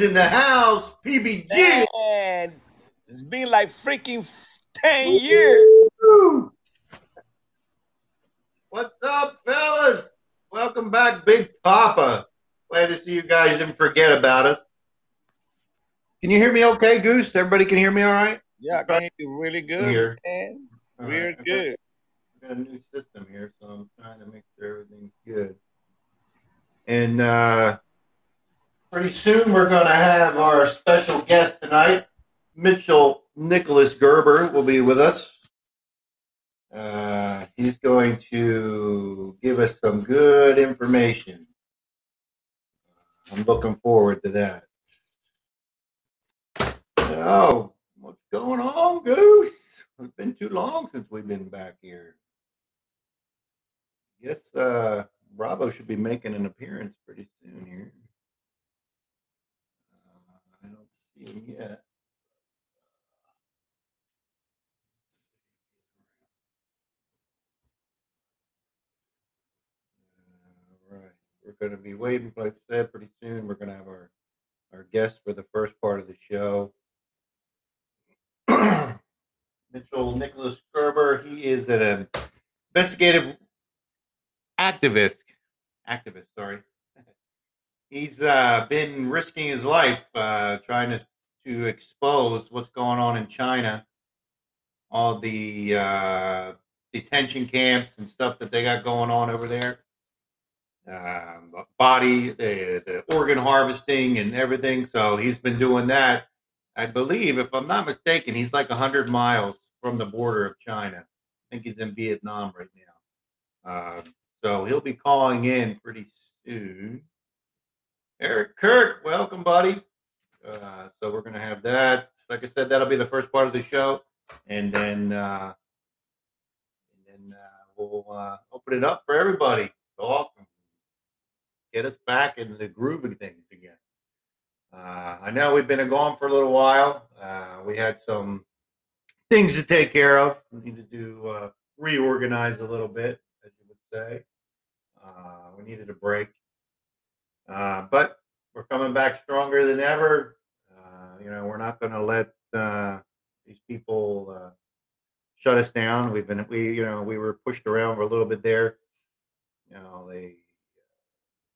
In the house. PBG. Man, it's been like freaking 10 years. What's up, fellas? Welcome back, Big Papa. Glad to see you guys didn't forget about us. Can you hear me okay, Goose? Everybody can hear me all right? Yeah, I can hear you really good. Here. Man. We're right. good. I got a new system here, so I'm trying to make sure everything's good. And uh, pretty soon we're going to have our special guest tonight, Mitchell Nicholas Gerber, will be with us. Uh, he's going to give us some good information. I'm looking forward to that. Oh, what's going on, Goose? It's been too long since we've been back here. Guess uh, Bravo should be making an appearance pretty soon here. Uh, All right, we're going to be waiting. Like I said, pretty soon we're going to have our our guest for the first part of the show. Mitchell Nicholas Gerber. He is an investigative activist. Activist, sorry. He's uh, been risking his life uh, trying to to expose what's going on in China, all the uh, detention camps and stuff that they got going on over there. Um, body, the, the organ harvesting and everything. So he's been doing that. I believe, if I'm not mistaken, he's like 100 miles from the border of China. I think he's in Vietnam right now. Um, so he'll be calling in pretty soon. Eric Kirk, welcome, buddy. Uh, so we're to have that. Like I said, that'll be the first part of the show. And then, uh, and then uh, we'll uh, open it up for everybody. Talk get us back into the groove of things again. Uh, I know we've been gone for a little while. Uh, we had some things to take care of. We needed to uh, reorganize a little bit, as you would say. We needed a break, uh, but we're coming back stronger than ever. Uh, you know, we're not going to let uh, these people uh, shut us down. We've been, we, you know, we were pushed around for a little bit there. You know, they,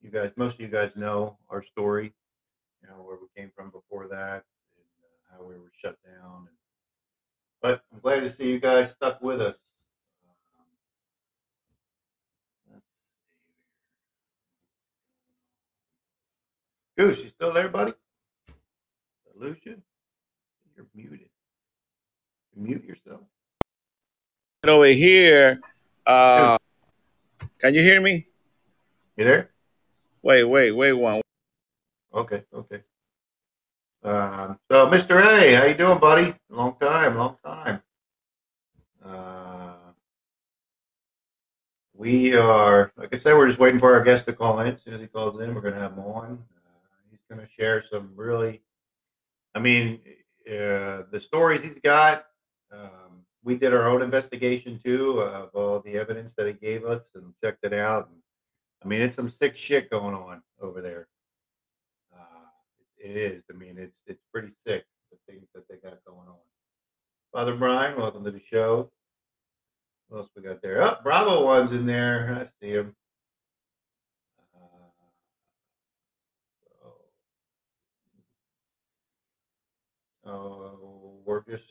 you guys, most of you guys know our story you know, where we came from before that and uh, how we were shut down. And, but I'm glad to see you guys stuck with us. Um, let's see here. Goose, you still there, buddy? Did I lose you? You're muted. You mute yourself. Over here, uh, can you hear me? You there? Wait, wait, wait one. Okay, okay. Um, so, Mr. A, how you doing, buddy? Long time, long time. Uh, we are, like I said, we're just waiting for our guest to call in. As soon as he calls in, we're going to have him on. Going to share some really, I mean, uh, the stories he's got. Um, we did our own investigation too of all the evidence that he gave us and checked it out. And, I mean, it's some sick shit going on over there. Uh, it is. I mean, it's it's pretty sick the things that they got going on. Father Brian, welcome to the show. What else we got there? Oh, Bravo one's in there. I see him. So we're just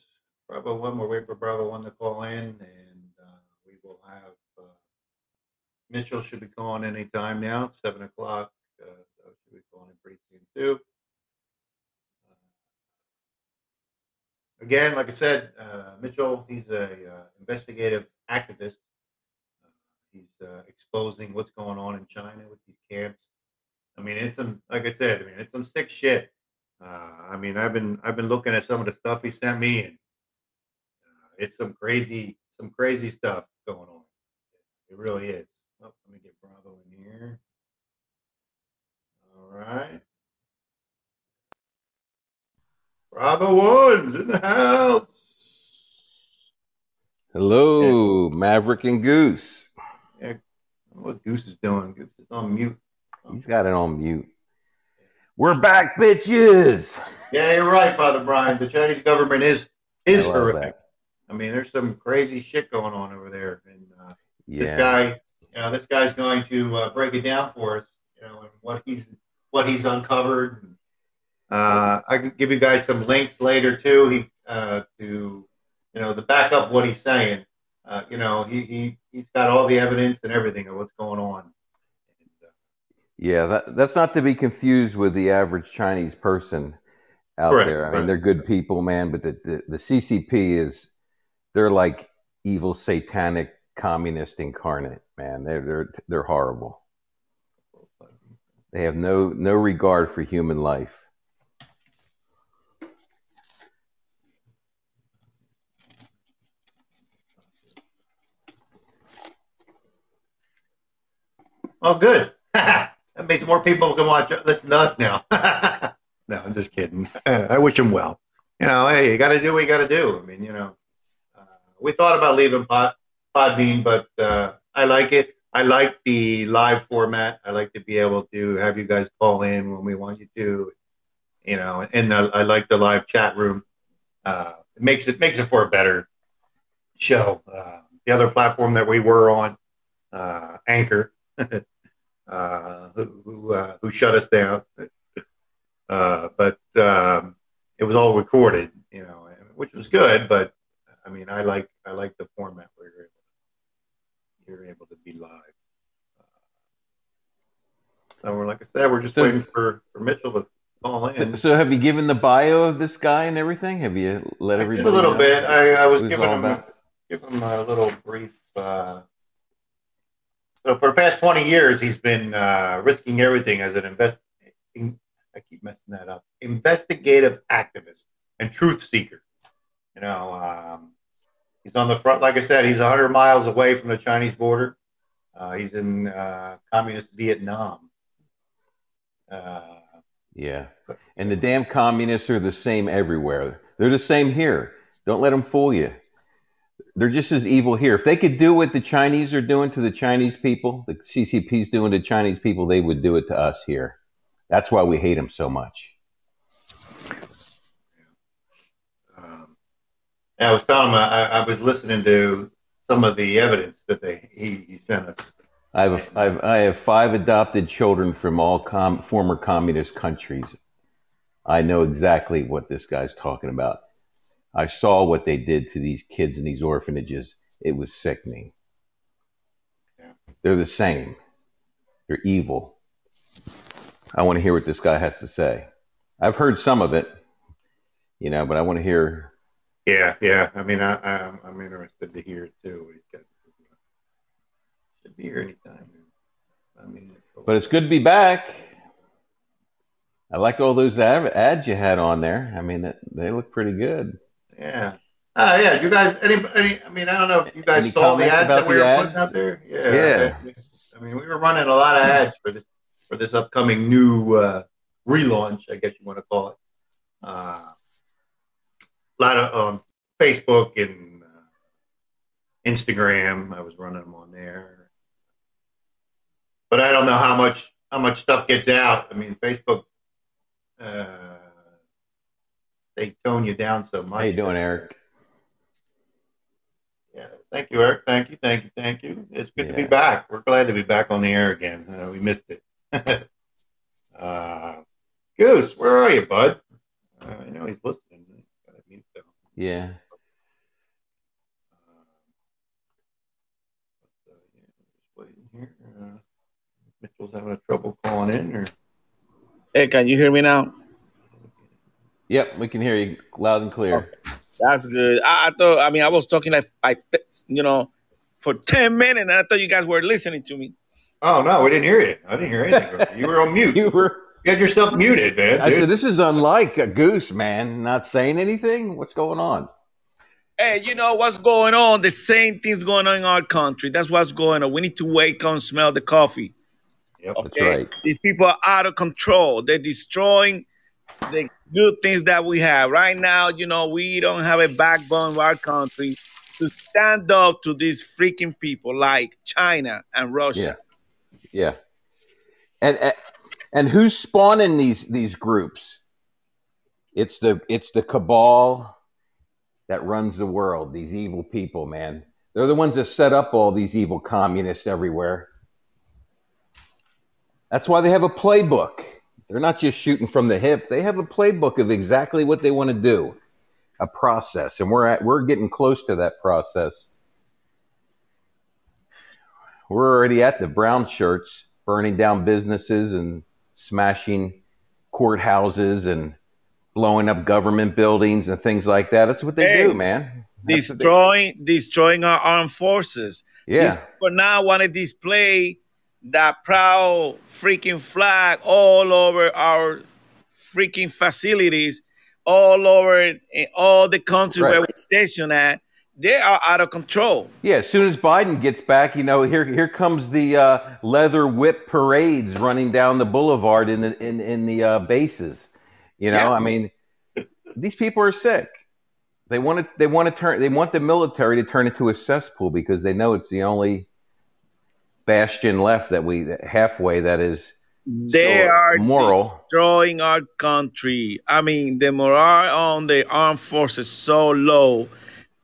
Bravo one. We're waiting for Bravo one to call in, and uh, we will have uh, Mitchell should be calling anytime now. It's seven o'clock, uh, so should be calling in pretty soon too. again, like I said, uh, Mitchell, he's a uh, investigative activist. Uh, he's uh, exposing what's going on in China with these camps. I mean, it's some, like I said, I mean, it's some sick shit. Uh, I mean, I've been I've been looking at some of the stuff he sent me, and uh, it's some crazy some crazy stuff going on. It really is. Oh, let me get Bravo in here. All right. Bravo one's in the house. Hello, Maverick and Goose. Yeah, I don't know what Goose is doing. Goose is on mute. He's got it on mute. We're back, bitches. Yeah, you're right, Father Brian. The Chinese government is is I horrific. that. I mean, there's some crazy shit going on over there, and uh, this guy, you know, this guy's going to uh, break it down for us. You know, and what he's what he's uncovered. Uh, I can give you guys some links later too. He uh, to you know the back up what he's saying. Uh, you know, he he he's got all the evidence and everything of what's going on. Yeah, that, that's not to be confused with the average Chinese person out Correct, there. I mean, they're good people, man, but the, the, the CCP is, they're like evil, satanic, communist incarnate, man. They're, they're, they're horrible. They have no, no regard for human life. Oh, good. that means more people can watch, listen to us now. no, I'm just kidding. I wish them well. You know, hey, you got to do what you got to do. I mean, you know, uh, we thought about leaving Pod, Podbean, but uh, I like it. I like the live format. I like to be able to have you guys call in when we want you to. You know, and the, I like the live chat room. Uh, it makes it makes it for a better show. Uh, the other platform that we were on, uh, Anchor, uh, who who, uh, who shut us down. Uh, but um, it was all recorded, you know, which was good. But I mean, I like I like the format where you're able you're able to be live. Uh, so we're like I said, we're just So- waiting for for Mitchell to call in. so have you given the bio of this guy and everything? Have you let everybody a little bit. I, I was giving him about? give him a little brief. Uh, so for the past 20 years, he's been uh, risking everything as an invest. I keep messing that up. Investigative activist and truth seeker. You know, um, he's on the front. Like I said, he's 100 miles away from the Chinese border. Uh, he's in uh, communist Vietnam. Uh, Yeah. And the damn communists are the same everywhere. They're the same here. Don't let them fool you. They're just as evil here. If they could do what the Chinese are doing to the Chinese people, the CCP's doing to Chinese people, they would do it to us here. That's why we hate them so much. Um, I was telling him I, I was listening to some of the evidence that they he, he sent us. I have, I have, I have five adopted children from all com- former communist countries. I know exactly what this guy's talking about. I saw what they did to these kids in these orphanages. It was sickening. Yeah. They're the same. They're evil. I want to hear what this guy has to say. I've heard some of it, you know, but I want to hear. Yeah, yeah. I mean, I, I'm I'm interested to hear it too. He's got should be here anytime. I mean, But it's good to be back. I like all those ad- ads you had on there. I mean, that, they look pretty good. Yeah. Ah, yeah. You guys, any, any? I mean, I don't know if you guys Any saw the ads that we were ads? putting out there. Yeah. Yeah. I mean, we were running a lot of ads for this for this upcoming new uh, relaunch, I guess you want to call it. Uh, a lot of um, Facebook and uh, Instagram. I was running them on there, but I don't know how much how much stuff gets out. I mean, Facebook. Uh, they tone you down so much. How you doing, Eric? Yeah, thank you, Eric. Thank you, thank you, thank you. It's good to be back. We're glad to be back on the air again. Uh, we missed it. uh, Goose, where are you, bud? Uh, I know he's listening. Gotta mute. Yeah. But, yeah, just waiting here. Uh, Mitchell's having a trouble calling in, or Hey, can you hear me now? Yep, we can hear you loud and clear. That's good. I, I thought. I mean, I was talking like I, you know, for ten minutes, and I thought you guys were listening to me. oh no, we didn't hear you. I didn't hear anything. you were on mute. You were. You had yourself muted, man. I said, "This is unlike a goose, man. Not saying anything. What's going on?" Hey, you know what's going on? The same thing's going on in our country. That's what's going on. We need to wake up and smell the coffee. Yep. That's right. These people are out of control. They're destroying the good things that we have. Right now, you know, we don't have a backbone of our country to stand up to these freaking people like China and Russia. Yeah. Yeah. And, and who's spawning these these groups? It's the it's the cabal that runs the world. These evil people, man. They're the ones that set up all these evil communists everywhere. That's why they have a playbook. They're not just shooting from the hip. They have a playbook of exactly what they want to do, a process, and we're at we're getting close to that process. We're already at the brown shirts, burning down businesses and smashing courthouses and blowing up government buildings and things like that. That's what they Hey, do, man. That's what they- destroying destroying our armed forces. yeah. These people now want to display that proud freaking flag all over our freaking facilities, all over in all the country Right. where we're stationed at. They are out of control. Yeah, as soon as Biden gets back, you know, here here comes the uh, leather whip parades running down the boulevard in the in in the uh, bases. You know, Yeah. I mean, these people are sick. They want to they want to turn they want the military to turn into a cesspool because they know it's the only bastion left that we halfway that is They are moral. destroying our country. I mean, the morale on the armed forces so low.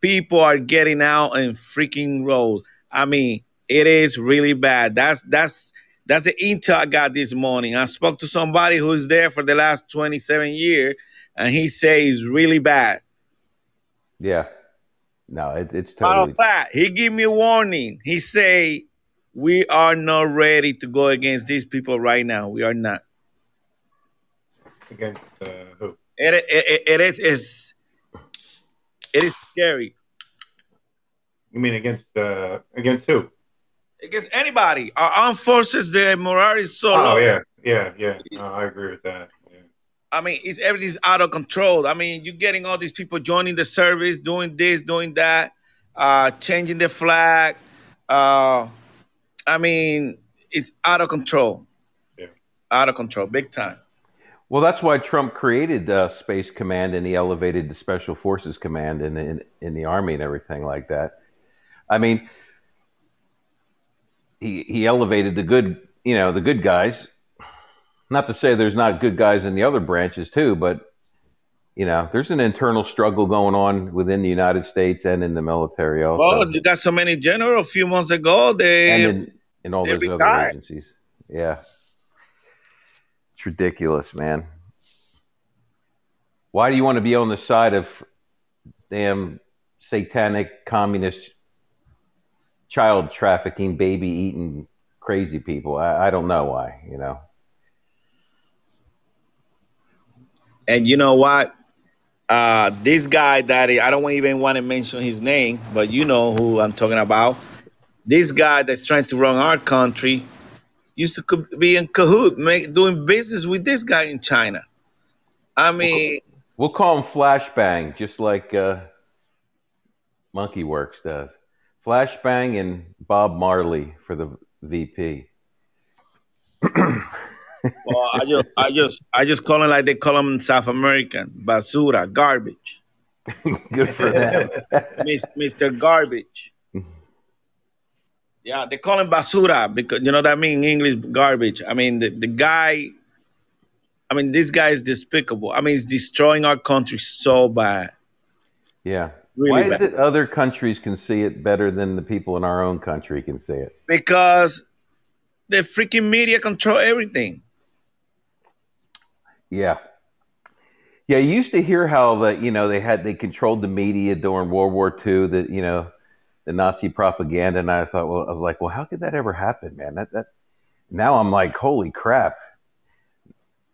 People are getting out and freaking road. I mean, it is really bad. That's that's that's the intel I got this morning. I spoke to somebody who's there for the last 27 years, and he says really bad. yeah. No, it, it's Matter totally of fact, he give me a warning. He say we are not ready to go against these people right now. We are not. Against uh, who? It it, it, it is it's, it is scary You mean against uh, against who? against anybody. Our armed forces, the morale is so Oh low. yeah, yeah, yeah. No, I agree with that. Yeah. I mean, it's everything's out of control. I mean, you're getting all these people joining the service, doing this, doing that, uh, changing the flag. Uh, I mean, it's out of control. Yeah. Out of control, big time. Well, that's why Trump created uh, Space Command and he elevated the Special Forces Command in, in in the Army and everything like that. I mean, he he elevated the good, you know, the good guys. Not to say there's not good guys in the other branches too, but you know, there's an internal struggle going on within the United States and in the military also, Well, you got so many generals a few months ago. They and in, in all they those other retired. agencies. Yeah, it's ridiculous, man. Why do you want to be on the side of damn satanic communist child trafficking, baby eating crazy people? I, I don't know why. You know. And you know what? Uh, this guy that I don't even want to mention his name, but you know who I'm talking about. This guy that's trying to run our country used to co- be in cahoot, make, doing business with this guy in China. I mean, We'll call him Flashbang, just like uh, Monkey Werx does. Flashbang and Bob Marley for the VP. well, I just, I just, I just call him like they call him in South American, basura, garbage, Good for them. Mr. Garbage. Yeah, they call him basura because you know that mean English garbage. I mean the, the guy. I mean this guy is despicable. I mean he's destroying our country so bad. Yeah. Really Why is bad. it other countries can see it better than the people in our own country can see it? Because the freaking media control everything. Yeah. Yeah, you used to hear how that you know they had they controlled the media during World War II. That you know the Nazi propaganda, and I thought, well, I was like, well, how could that ever happen, man? That that now I'm like, holy crap!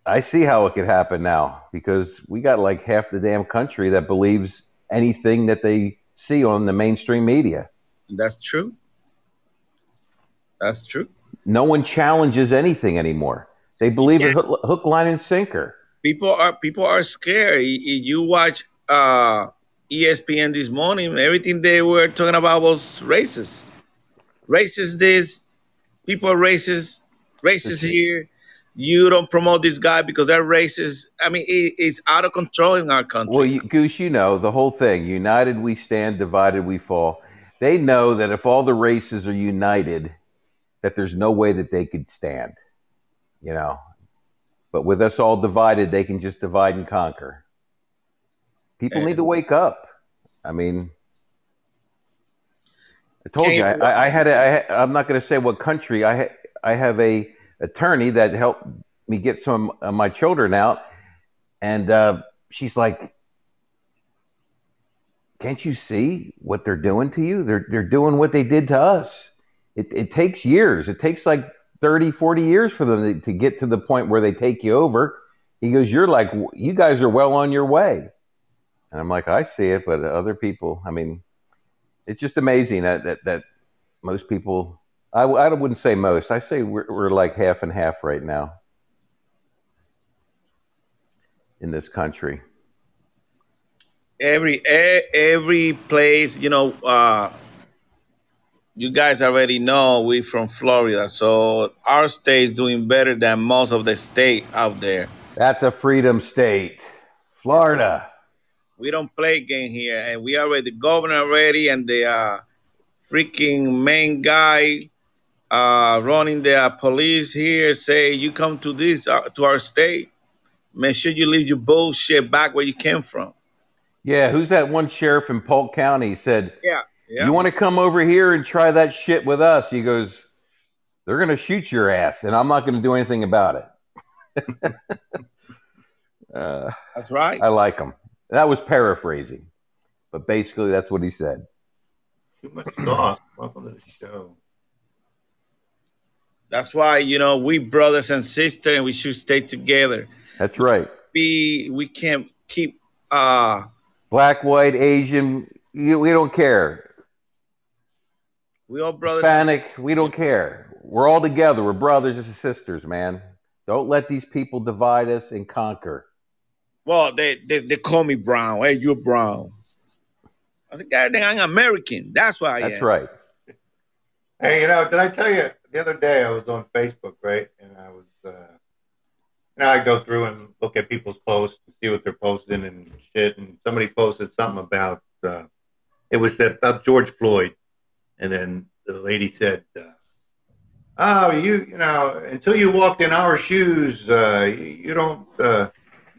I see how it could happen now because we got like half the damn country that believes anything that they see on the mainstream media. That's true. That's true. No one challenges anything anymore. They believe it hook, hook, line, and sinker. People are people are scared. You watch uh, ESPN this morning. Everything they were talking about was racist. Racist this. People are racist. Racist here. You don't promote this guy because they're racist. I mean, it, it's out of control in our country. Well, you, Goose, you know the whole thing. United we stand, divided we fall. They know that if all the races are united, that there's no way that they could stand. You know, But with us all divided, they can just divide and conquer. People And- need to wake up. I mean, I told you, I, I had a, I, ha- I'm not going to say what country. I ha- I have a attorney that helped me get some of my children out, and uh, she's like, "Can't you see what they're doing to you? They're they're doing what they did to us. It, it takes years. It takes like 30, 40 years for them to, to get to the point where they take you over." He goes, "You're like you guys are well on your way." And I'm like, I see it, but other people, I mean, it's just amazing that that, that most people, I, I wouldn't say most, I say we're, we're like half and half right now in this country. every every place you know uh you guys already know we from florida so our state is doing better than most of the state out there That's a freedom state, Florida. We don't play game here and we already the governor already and the uh freaking main guy uh running the uh, police here say you come to this uh, to our state make sure you leave your bullshit back where you came from Yeah, who's that one sheriff in Polk County said, yeah yeah You want to come over here and try that shit with us? He goes, They're going to shoot your ass, and I'm not going to do anything about it. uh, that's right I like him. That was paraphrasing, but basically that's what he said. Too much sauce. Welcome to the show. That's why you know we brothers and sisters, and we should stay together. That's right. We we can't keep uh Black, white, Asian, you, we don't care. we all brothers. Hispanic, we don't care. We're all together. We're brothers and sisters, man. Don't let these people divide us and conquer. Well, they, they they call me brown. Hey, you're brown. I said, God dang, I'm American. That's why I That's am. right. Hey, you know, did I tell you the other day I was on Facebook, right? And I was, uh, you know, I go through and look at people's posts to see what they're posting and shit. And somebody posted something about, uh, it was that about George Floyd. And then the lady said, uh, oh, you, you know, until you walked in our shoes, uh, you, you don't, uh,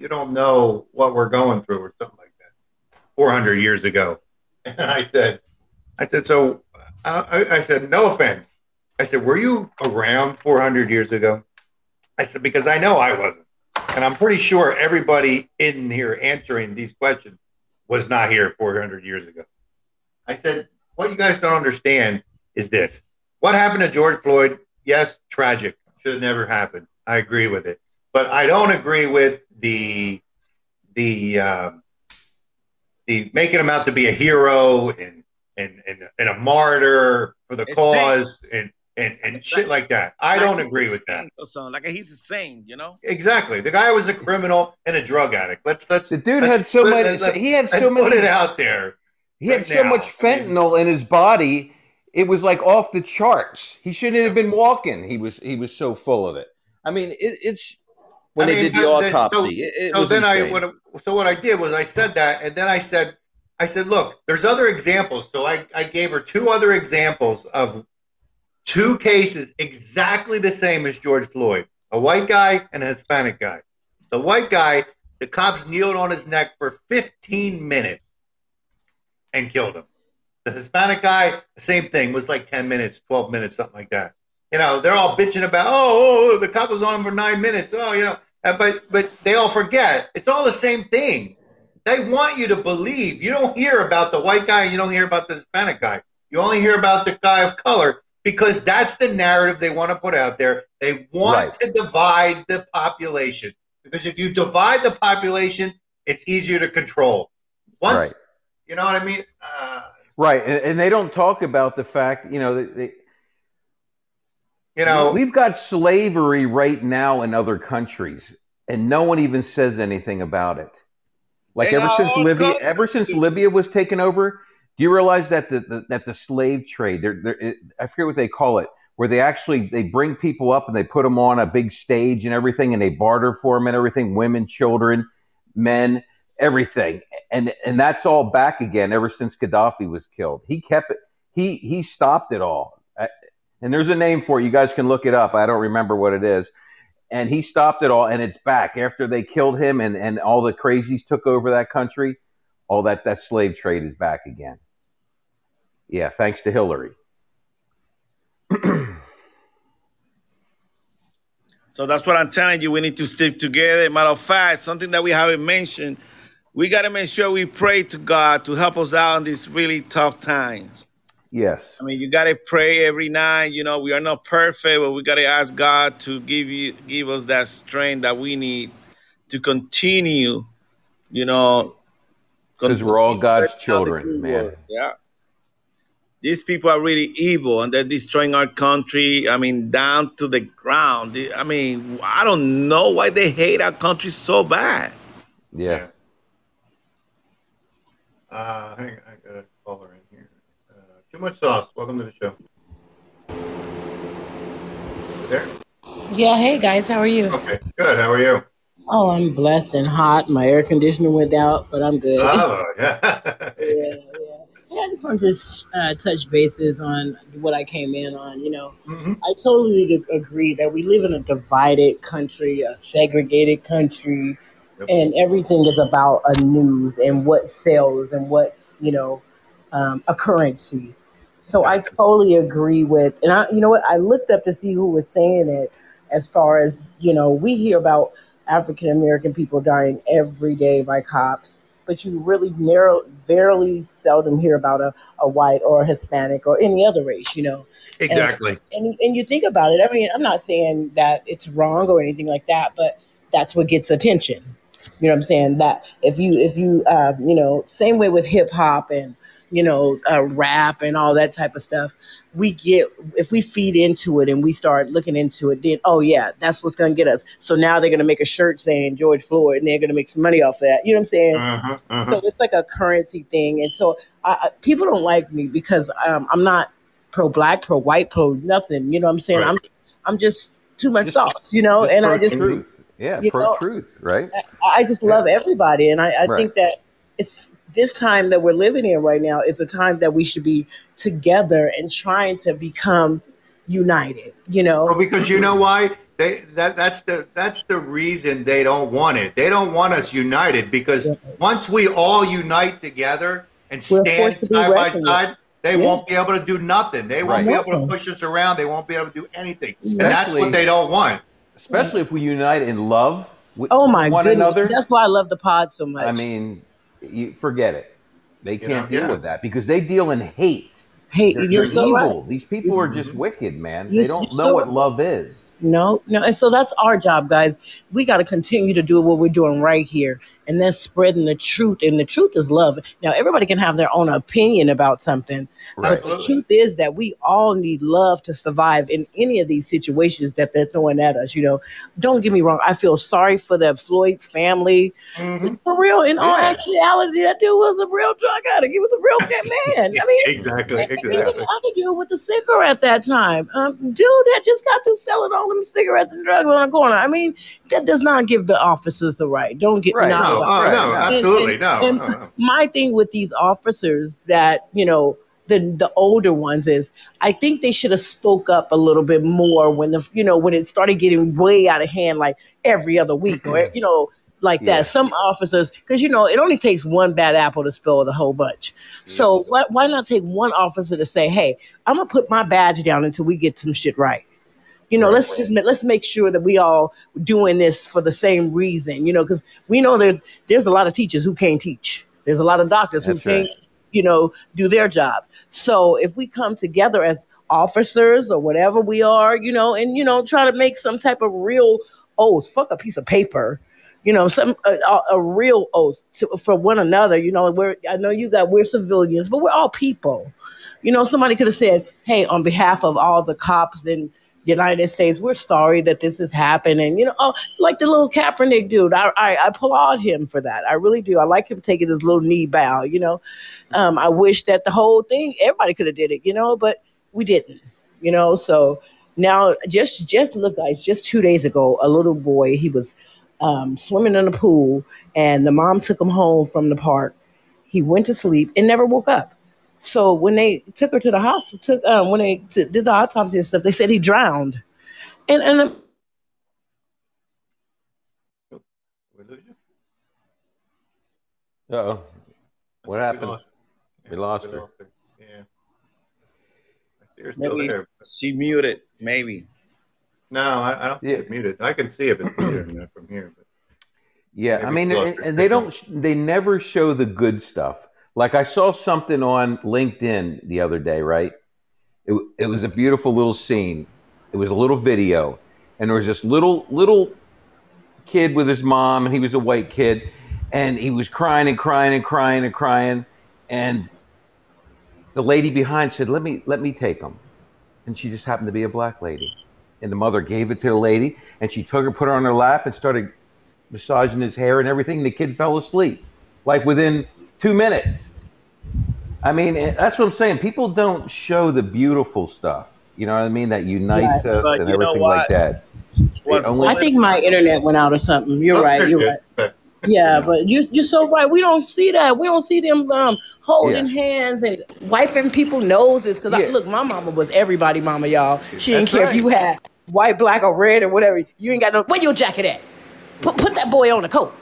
you don't know what we're going through or something like that. 400 years ago. And I said, I said, so uh, I, I said, no offense. I said, were you around 400 years ago? I said, because I know I wasn't. And I'm pretty sure everybody in here answering these questions was not here 400 years ago. I said, what you guys don't understand is this. What happened to George Floyd? Yes, tragic. Should have never happened. I agree with it. But I don't agree with the, the, um, the making him out to be a hero and and and, and a martyr for the It's cause and and and shit like that. I don't agree with that. Or something. Like he's a saint, you know. Exactly. The guy was a criminal and a drug addict. Let's let's The dude let's had so put- many. let's- let's- He had let's so put it out there. He had so now. much I mean- fentanyl in his body. It was like off the charts. He shouldn't have been walking. He was. He was so full of it. I mean, it, it's when I they mean, did the then- so- autopsy. it, it so then I what so what I did was I said that and then I said I said look there's other examples. So I I gave her two other examples of two cases exactly the same as George Floyd a white guy and a Hispanic guy. The white guy the cops kneeled on his neck for 15 minutes and killed him. The Hispanic guy same thing was like 10 minutes 12 minutes something like that. You know they're all bitching about oh, oh, oh the cop was on him for nine minutes. Oh you know uh, but but they all forget it's all the same thing. They want you to believe. You don't hear about the white guy. You don't hear about the Hispanic guy. You only hear about the guy of color because that's the narrative they want to put out there. They want Right. to divide the population because if you divide the population, it's easier to control. Once right, you know what I mean. Uh, right, and, and they don't talk about the fact. You know, they, they, you know, we've got slavery right now in other countries, and no one even says anything about it. Like ever since Libya, country. ever since Libya was taken over, do you realize that the, the that the slave trade? They're, they're, I forget what they call it, where they actually they bring people up and they put them on a big stage and everything, and they barter for them and everything, women, children, men, everything, and and that's all back again ever since Gaddafi was killed. He kept it. He he stopped it all. And there's a name for it. You guys can look it up. I don't remember what it is. and he stopped it all, and it's back after they killed him, and and all the crazies took over that country. All that that slave trade is back again. Yeah, thanks to Hillary. So that's what I'm telling you. We need to stick together. Matter of fact, something that we haven't mentioned, we got to make sure we pray to God to help us out in these really tough times. Yes. I mean, you got to pray every night. You know, we are not perfect, but we got to ask God to give you, give us that strength that we need to continue. You know, because we're all God's children, man. word. Yeah. These people are really evil and they're destroying our country. I mean, down to the ground. I mean, I don't know why they hate our country so bad. Yeah. Uh, hang on, I got a caller in here. Uh, too much sauce. Welcome to the show. You there? Yeah, hey guys, how are you? Okay, good. How are you? Oh, I'm blessed and hot. My air conditioner went out, but I'm good. Oh, yeah. yeah, yeah. Hey, I just wanted to uh, touch bases on what I came in on. You know, Mhm. I totally agree that we live in a divided country, a segregated country, Yep. and everything is about a news and what sells and what's you know um, a currency. So I totally agree with, and I, you know what, I looked up to see who was saying it. As far as you know, we hear about African American people dying every day by cops, but you really narrow, very seldom hear about a, a white or a Hispanic or any other race. You know, Exactly. and and you think about it. I mean, I'm not saying that it's wrong or anything like that, but that's what gets attention. You know what I'm saying? That if you if you uh, you know same way with hip hop and you know uh, rap and all that type of stuff, we get if we feed into it and we start looking into it, then oh yeah, that's what's gonna get us. So now they're gonna make a shirt saying George Floyd, and they're gonna make some money off that. You know what I'm saying? Uh-huh, uh-huh. So it's like a currency thing, and so I, I, people don't like me because um, I'm not pro black, pro white, pro nothing. You know what I'm saying? Right. I'm I'm just too much sauce, you know. Just and I just truth. Yeah, you pro know- truth, right? I, I just love everybody, and I, I Right. think that it's this time that we're living in right now is a time that we should be together and trying to become united. You know, Well, because you know why? They that that's the that's the reason they don't want it. They don't want us united because Yeah. once we all unite together and We're stand to side by reckoned with. side, they Yeah. won't be able to do nothing. They won't Right. be able to push us around. They won't be able to do anything, and that's what they don't want. Especially if we unite in love oh with oh my one goodness, another. that's why I love the pod so much. I mean, you forget it. They can't know, deal yeah. with that because they deal in hate. Hate. They're, you're they're so right. evil. These people are just mm-hmm. wicked, man. You- They don't know so what right. love is. No, no. And so that's our job, guys. We got to continue to do what we're doing right here. And that's spreading the truth. And the truth is love. Now, everybody can have their own opinion about something. Right. But the truth is that we all need love to survive in any of these situations that they're throwing at us. You know, don't get me wrong. I feel sorry for the Floyd's family. Mhm. For real, in all actuality, that dude was a real drug addict. He was a real man. I mean, Exactly, Even exactly. I could deal with the cigarette at that time. Um, dude that just got through selling all them cigarettes and drugs on the corner. I mean, that does not give the officers the right. Don't get Right. No, Right, uh, no, no. absolutely, And- no. and- no, no. my thing with these officers that you know the the older ones is I think they should have spoke up a little bit more when the you know when it started getting way out of hand like every other week or mm-hmm. you know like that Yeah. some officers because you know it only takes one bad apple to spill the whole bunch so why, why not take one officer to say hey i'm gonna put my badge down until we get some shit right you know Right. let's just let's make sure that we all doing this for the same reason you know because we know that there's a lot of teachers who can't teach there's a lot of doctors That's who right. can't you know do their job so if we come together as officers or whatever we are you know and you know try to make some type of real oath fuck a piece of paper you know some a, a, real oath to, for one another you know we're i know you got we're civilians but we're all people you know somebody could have said hey on behalf of all the cops the united states we're sorry that this has happened and you know oh, like the little kaepernick dude I, I i applaud him for that. I really do. I like him taking his little knee bow you know. Um, i wish that the whole thing everybody could have did it you know but we didn't you know. So now just just look guys just two days ago a little boy he was um, swimming in the pool and the mom took him home from the park. He went to sleep and never woke up so when they took her to the hospital, took um, when they t- did the autopsy and stuff, they said he drowned. And and Uh-oh. What happened? We lost, we lost, we her. lost her. Yeah. Maybe. She muted, maybe. No, I, I don't see yeah. it muted. I can see if it's muted from here. But yeah, I mean, and, and they don't, they never show the good stuff. Like I saw something on LinkedIn the other day, right? It, it was a beautiful little scene. It was a little video, and there was this little little kid with his mom, and he was a white kid, and he was crying and crying and crying and crying, and the lady behind said, "Let me let me take him," and she just happened to be a black lady, and the mother gave it to the lady, and she took her, put her on her lap, and started massaging his hair and everything. And The kid fell asleep, like within two minutes. I mean, eh, that's what I'm saying. People don't show the beautiful stuff. You know what I mean? That unites us But and everything like that. Only- I think my internet went out or something. You're right. You're right. Yeah, but you you're so right. We don't see that. We don't see them um, holding hands and wiping people's noses. Because Yeah. look, my mama was everybody mama, y'all. She didn't That's care if you had white, black, or red or whatever. You ain't got no. Where your jacket at? Put put that boy on a coat.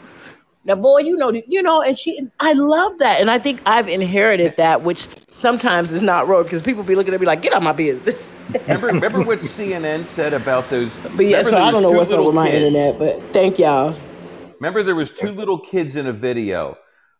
Now, boy, you know, you know, and she, I love that, and I think I've inherited that, which sometimes is not wrong because people be looking at me like, "Get out my business." Remember, remember what CNN said about those? But yeah, so I don't know two what's up with my kids? internet, but thank y'all. Remember, there was two little kids in a video,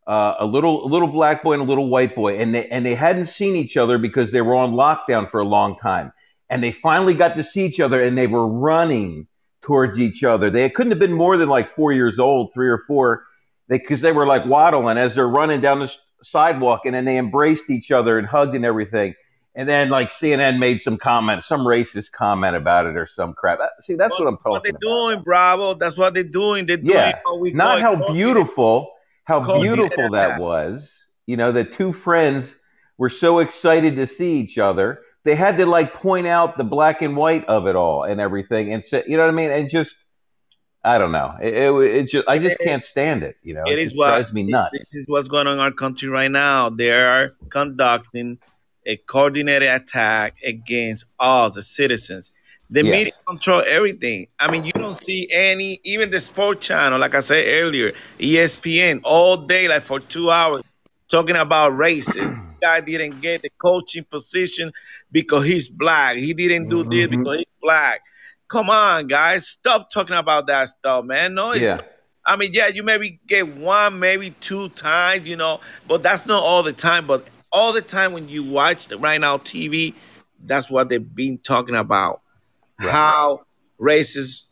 uh, a little a little black boy and a little white boy, and they and they hadn't seen each other because they were on lockdown for a long time, and they finally got to see each other, and they were running towards each other. They couldn't have been more than like four years old, three or four, they because they were like waddling as they're running down the sidewalk, and then they embraced each other and hugged and everything. And then, like CNN made some comment, some racist comment about it or some crap. See, that's what I'm talking about. What they're about. doing, Bravo. That's what they're doing. They're doing Yeah, we not how coordinated- beautiful how beautiful that was you know the two friends were so excited to see each other they had to like point out the black and white of it all and everything and say, you know what i mean and just i don't know it, it, it just i just can't stand it you know It it is what drives me nuts This is what's going on in our country right now. They are conducting a coordinated attack against all the citizens. The Yes. media control everything. I mean, you don't see any, even the sports channel, like I said earlier, ESPN, all day, like for two hours, talking about races. guy didn't get the coaching position because he's black. He didn't do this Mhm. because he's black. Come on, guys, stop talking about that stuff, man. No, it's yeah I mean, yeah, you maybe get one, maybe two times, you know, but that's not all the time. But all the time when you watch the right now TV, that's what they've been talking about. How racist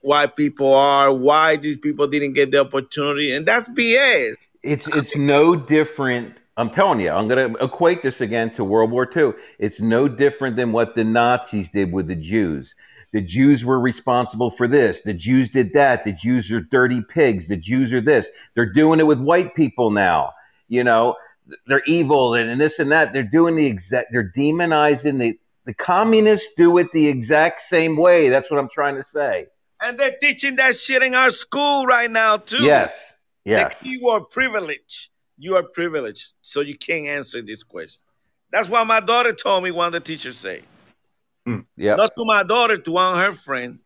white people are, why these people didn't get the opportunity, and that's BS. it's it's no different i'm telling you i'm going to equate this again to world war ii it's no different than what the nazis did with the jews the jews were responsible for this. The jews did that. The jews are dirty pigs. The jews are this. They're doing it with white people now. You know they're evil and, and this and that. They're doing the exact they're demonizing the the communists do it the exact same way. That's what i'm trying to say. And they're teaching that shit in our school right now, too. yes. Yes. The keyword privilege. You are privileged, so you can't answer this question. That's what my daughter told me one of the teachers say. yep. Not to my daughter, to one of her friend.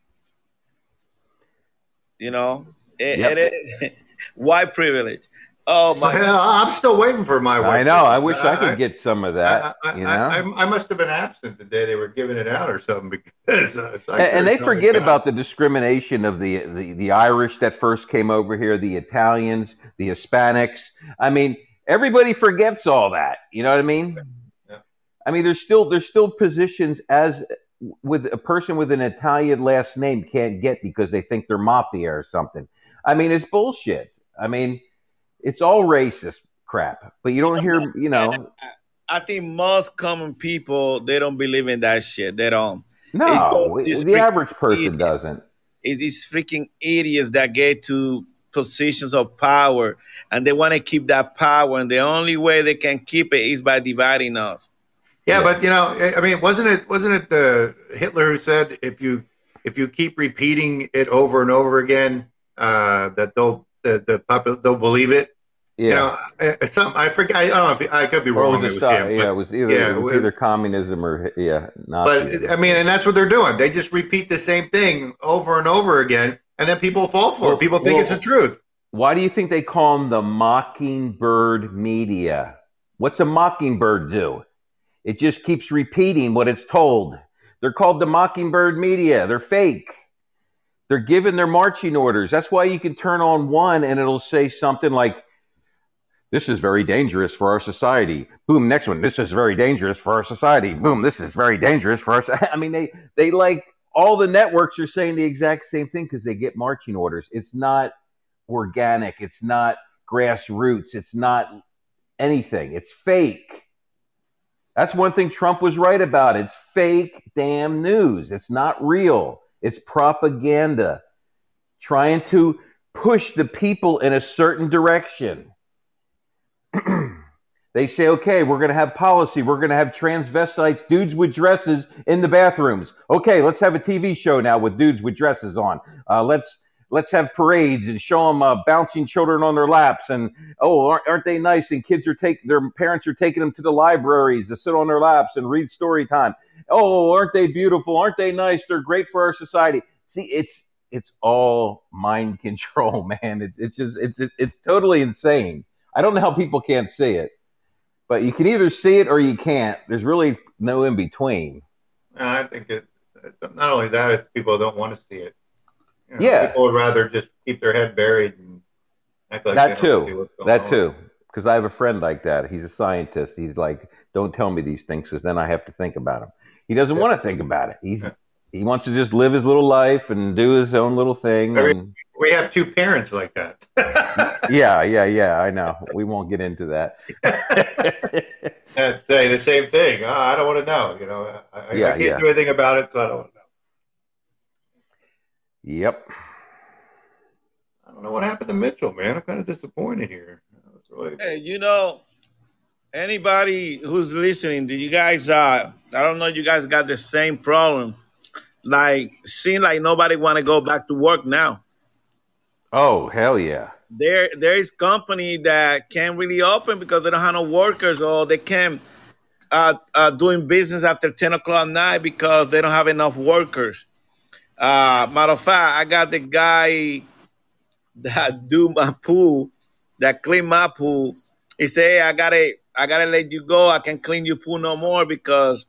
You know, it, Yep. it is white privilege. Oh my! Well, I'm still waiting for my. i white know i wish i could get some of that I, I, you know I, I, I must have been absent the day they were giving it out or something because. Uh, like and, and they forget doubt. about the discrimination of the, the the Irish that first came over here, the Italians, the Hispanics. I mean, everybody forgets all that. You know what I mean? I mean, there's still there's still positions as with a person with an Italian last name can't get because they think they're mafia or something. I mean, it's bullshit. I mean, it's all racist crap. But you don't hear, you know, I think most common people they don't believe in that shit. They don't. no, It's the average person idiot. doesn't. It's freaking idiots that get to positions of power and they want to keep that power, and the only way they can keep it is by dividing us. Yeah, Yeah. but you know, I- mean, wasn't it wasn't it the Hitler who said if you if you keep repeating it over and over again, uh, that they'll the the popul- they'll believe it. Yeah. You know, it's some I forget. I don't know if I could be wrong. was It it was him, yeah, it was either, yeah, it was either communism or yeah, But I mean, and that's what they're doing. They just repeat the same thing over and over again, and then people fall for Well, it. People think well, it's the truth. Why do you think they call them the mockingbird media? What's a mockingbird do? It just keeps repeating what it's told. They're called the mockingbird media. They're fake. They're given their marching orders. That's why you can turn on one and it'll say something like, This is very dangerous for our society. Boom, next one. This is very dangerous for our society. Boom, this is very dangerous for us. I mean, they, they like all the networks are saying the exact same thing because they get marching orders. It's not organic, it's not grassroots, it's not anything. It's fake. That's one thing Trump was right about. It's fake damn news. It's not real. It's propaganda trying to push the people in a certain direction. they say, okay, we're going to have policy. We're going to have transvestites, dudes with dresses in the bathrooms. Okay, let's have a TV show now with dudes with dresses on. Uh, let's let's have parades and show them uh, bouncing children on their laps and oh aren't, aren't they nice? And kids are taking their parents are taking them to the libraries to sit on their laps and read story time. Oh aren't they beautiful? Aren't they nice? They're great for our society. See it's it's all mind control man. It's, it's just it's it's totally insane. I don't know how people can't see it but you can either see it or you can't. There's really no in between I think it. Not only that, people don't want to see it. You know, Yeah. people would rather just keep their head buried and act like that they don't see too that on. too because i have a friend like that he's a scientist he's like don't tell me these things because then i have to think about them he doesn't Yeah. want to think about it he's Yeah. he wants to just live his little life and do his own little thing and, We have two parents like that. yeah yeah yeah i know we won't get into that and say the same thing. Oh, I don't want to know. You know, I, I- Yeah, I can't do anything about it, so I don't want to know. Yep I don't know what happened to Mitchell, man. I'm kind of disappointed here. Really, Hey, you know, anybody who's listening, do you guys uh I don't know you guys got the same problem. Like seem like nobody wanna go back to work now. oh hell yeah There there is company that can't really open because they don't have no workers or they can't uh, uh doing business after 10 o'clock at night because they don't have enough workers. Uh matter of fact, I got the guy that do my pool, that clean my pool. He say, hey, I gotta I gotta let you go. I can't clean your pool no more because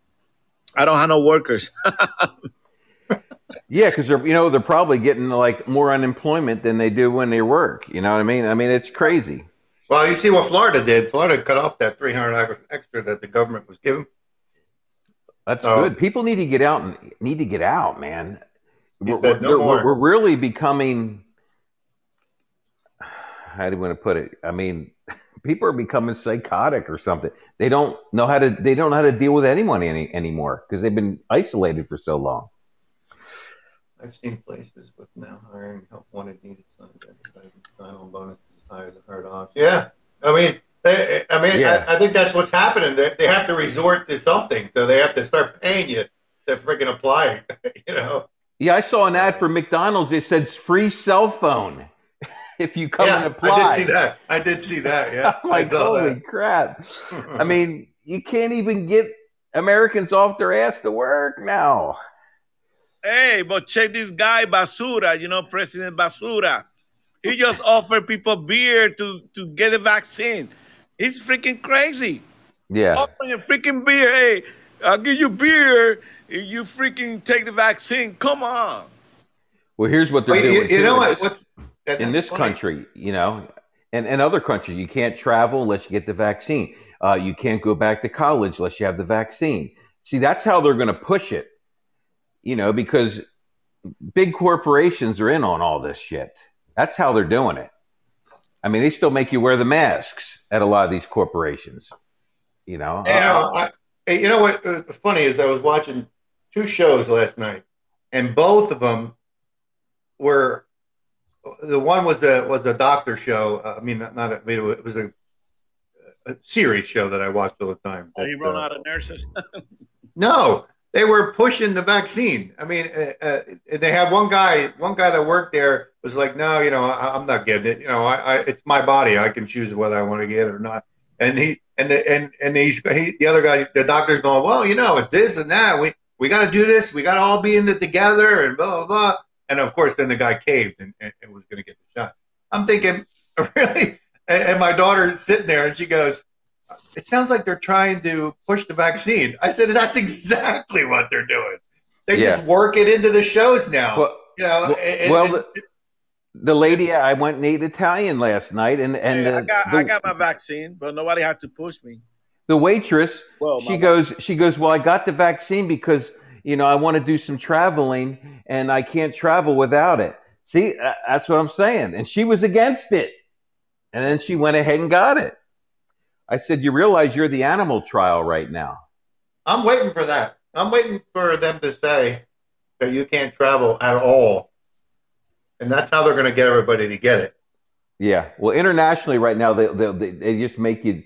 I don't have no workers. yeah because they're you know they're probably getting like more unemployment than they do when they work you know what i mean i mean it's crazy well, you see what Florida did. Florida cut off that 300 extra that the government was giving. That's Oh. good. People need to get out and need to get out, man. We're, said no we're- we're really becoming. How do you want to put it? I mean, people are becoming psychotic or something. They don't know how to. They don't know how to deal with anyone any anymore because they've been isolated for so long. I've seen places with now hiring help wanted needed signs sign on bonuses than heard off. Yeah, I mean, they, I mean, Yeah. I, I think that's what's happening. They, they have to resort to something, so they have to start paying you to freaking apply. you know, Yeah, I saw an ad for McDonald's. It said free cell phone if you come yeah, and apply. I did see that. I did see that. Yeah, I'm like, I saw holy crap! I mean, you can't even get Americans off their ass to work now. Hey, but check this guy Basura, you know, President Basura. He just offered people beer to, to get the vaccine. He's freaking crazy. Yeah. Offering a freaking beer. Hey, I'll give you beer if you freaking take the vaccine. Come on. Well, here's what they're Well, doing. you, you know what? What's that- in this funny. country, you know, and, and other countries, you can't travel unless you get the vaccine. Uh, you can't go back to college unless you have the vaccine. See, that's how they're going to push it, you know, because big corporations are in on all this shit. That's how they're doing it. I mean, they still make you wear the masks at a lot of these corporations, you know. You Uh, know, I, hey, you know what? Uh, funny is I was watching two shows last night, and both of them were. The one was a was a doctor show. Uh, I mean, not, not a, I mean, it was a, a series show that I watched all the time. Oh, he run uh, out of nurses. No, they were pushing the vaccine. I mean, uh, uh, they had one guy. One guy that worked there was like, "No, you know, I, I'm not getting it. You know, I, I, it's my body. I can choose whether I want to get it or not." And he and the, and and he's he, the other guy. The doctor's going, "Well, you know, it's this and that. We we got to do this. We got to all be in it together." And blah blah blah. And of course, then the guy caved and, and, and was going to get the shot. I'm thinking, really? And, and my daughter's sitting there and she goes, It sounds like they're trying to push the vaccine. I said, That's exactly what they're doing. They Yeah. just work it into the shows now. Well, you know, well, and- well, the, the lady I went and ate Italian last night, and and Hey, the, I got the, I got my vaccine, but nobody had to push me. the waitress Well, she my- goes she goes well i got the vaccine because you know i want to do some traveling and i can't travel without it see uh, that's what i'm saying and she was against it and then she went ahead and got it i said you realize you're the animal trial right now I'm waiting for that. I'm waiting for them to say that you can't travel at all. And that's how they're going to get everybody to get it. yeah well internationally right now they, they, they, just make you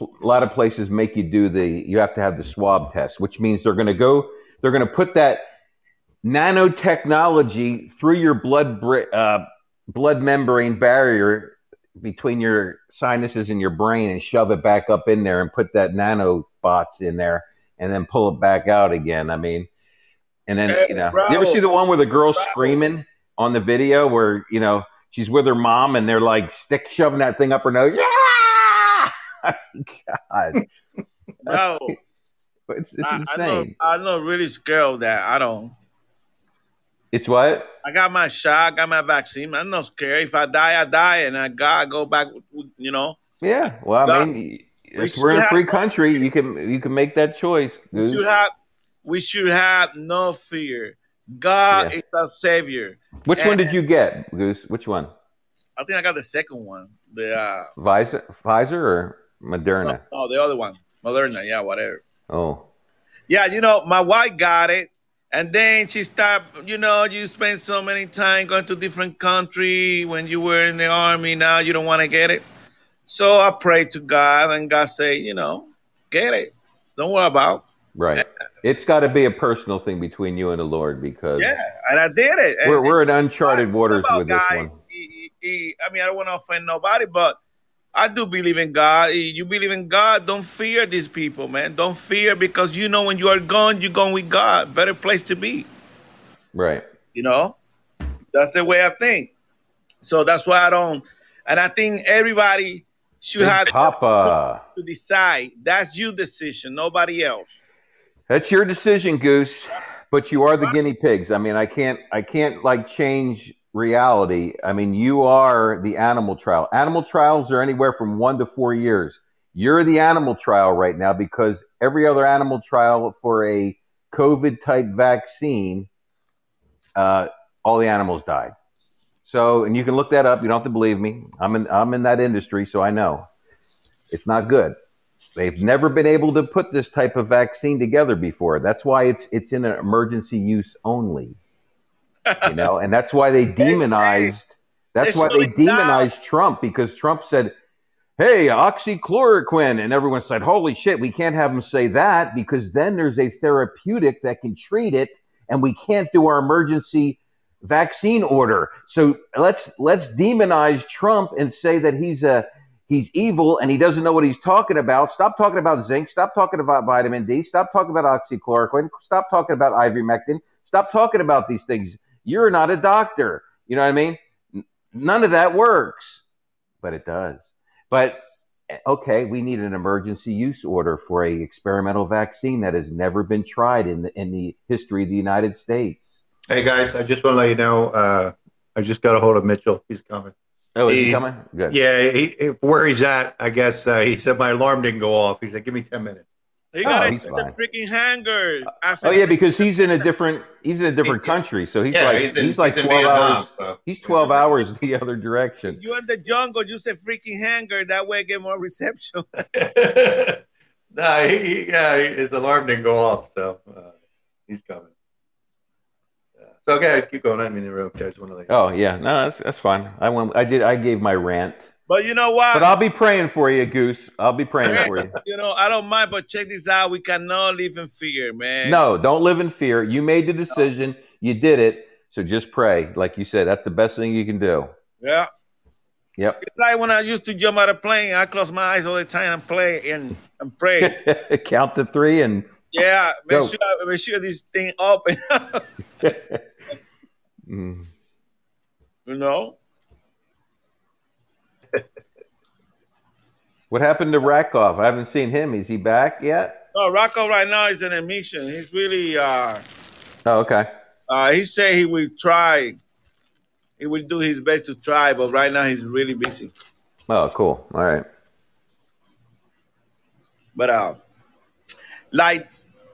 a lot of places make you do the you have to have the swab test which means they're going to go they're going to put that nanotechnology through your blood uh, blood membrane barrier between your sinuses and your brain and shove it back up in there and put that nanobots in there and then pull it back out again. I mean, and then Hey, you know, you ever see the one where the girl's screaming on the video where you know she's with her mom and they're like stick shoving that thing up her nose? Yeah, God, no, it's, it's I, I insane. I'm not really scared of that. I don't. It's what? I got my shot, I got my vaccine. I'm not scared. If I die, I die, and I gotta go back. You know, Yeah. Well, I mean, we we're in a free have- country, you can you can make that choice. we should have we should have no fear. God Yeah. is our savior. Which one did you get, Goose? Which one? I think I got the second one. The uh, Pfizer, Pfizer or Moderna? oh, the other one, Moderna. Yeah, whatever. Oh, Yeah, you know, my wife got it, and then she started. You know, you spend so many time going to different country when you were in the army. Now you don't want to get it. So I prayed to God, and God said, you know, get it. Don't worry about. Right. It's got to be a personal thing between you and the Lord because Yeah, and I did it. We're we're in uncharted waters with this guys, one. he- he- he- I mean, I don't want to offend nobody, but I do believe in God. You believe in God, don't fear these people, man. Don't fear because you know when you are gone, you're going with God. Better place to be. Right. You know, that's the way I think. So that's why I don't. And I think everybody should have Papa. to decide. That's your decision, nobody else. That's your decision, Goose. But you are the guinea pigs. I mean, I can't I can't like change reality. I mean, you are the animal trial. Animal trials are anywhere from one to four years. You're the animal trial right now because every other animal trial for a COVID type vaccine, uh, all the animals died. So, and you can look that up. You don't have to believe me. I'm in I'm in that industry, so I know it's not good. They've never been able to put this type of vaccine together before. That's why it's it's in an emergency use only. You know, and that's why they demonized. That's why they demonized Trump because Trump said, "Hey, oxychloroquine," and everyone said, "Holy shit, we can't have him say that because then there's a therapeutic that can treat it, and we can't do our emergency vaccine order. So let's let's demonize Trump and say that he's a he's evil and he doesn't know what he's talking about. Stop talking about zinc. Stop talking about vitamin D. Stop talking about oxychloroquine. Stop talking about ivermectin. Stop talking about these things. You're not a doctor. You know what I mean? None of that works, but it does. But okay, we need an emergency use order for a experimental vaccine that has never been tried in the in the history of the United States. Hey guys, I just want to let you know. Uh, I just got a hold of Mitchell. He's coming. Oh, is he He- coming? Good. Yeah, he, he- where he's at, I guess uh, he said my alarm didn't go off. He said, "Give me ten minutes." He got Oh, it. he's It's fine. a freaking hanger. Said, Oh yeah, because he's in a different he's in a different He- country, so he's yeah, like he's, he's, like he's in twelve Vietnam, hours. so. He's twelve hours the other direction. you in the jungle, use a freaking hanger. That way, I get more reception. no, he, he, yeah, his alarm didn't go off, so uh, he's coming. Yeah. So okay, keep going. I mean, okay, I just want to let. Oh yeah, no, that's that's fine. I went. I did. I gave my rant, But you know what? but I'll be praying for you, Goose. I'll be praying for you. you know, I don't mind, but check this out. We cannot live in fear, man. No, don't live in fear. You made the decision. You did it. So just pray, like you said. That's the best thing you can do. Yeah. Yep. It's like when I used to jump out of plane, I close my eyes all the time and play and, and pray. Count to three and. yeah, make Go. sure make sure this thing open. Mm. you know? What happened to Rakoff? I haven't seen him. Is he back yet? No, Rocco right now is in a mission. He's really uh Oh, okay. uh he said he will try. He will do his best to try, but right now he's really busy. Oh, cool. All right. But uh like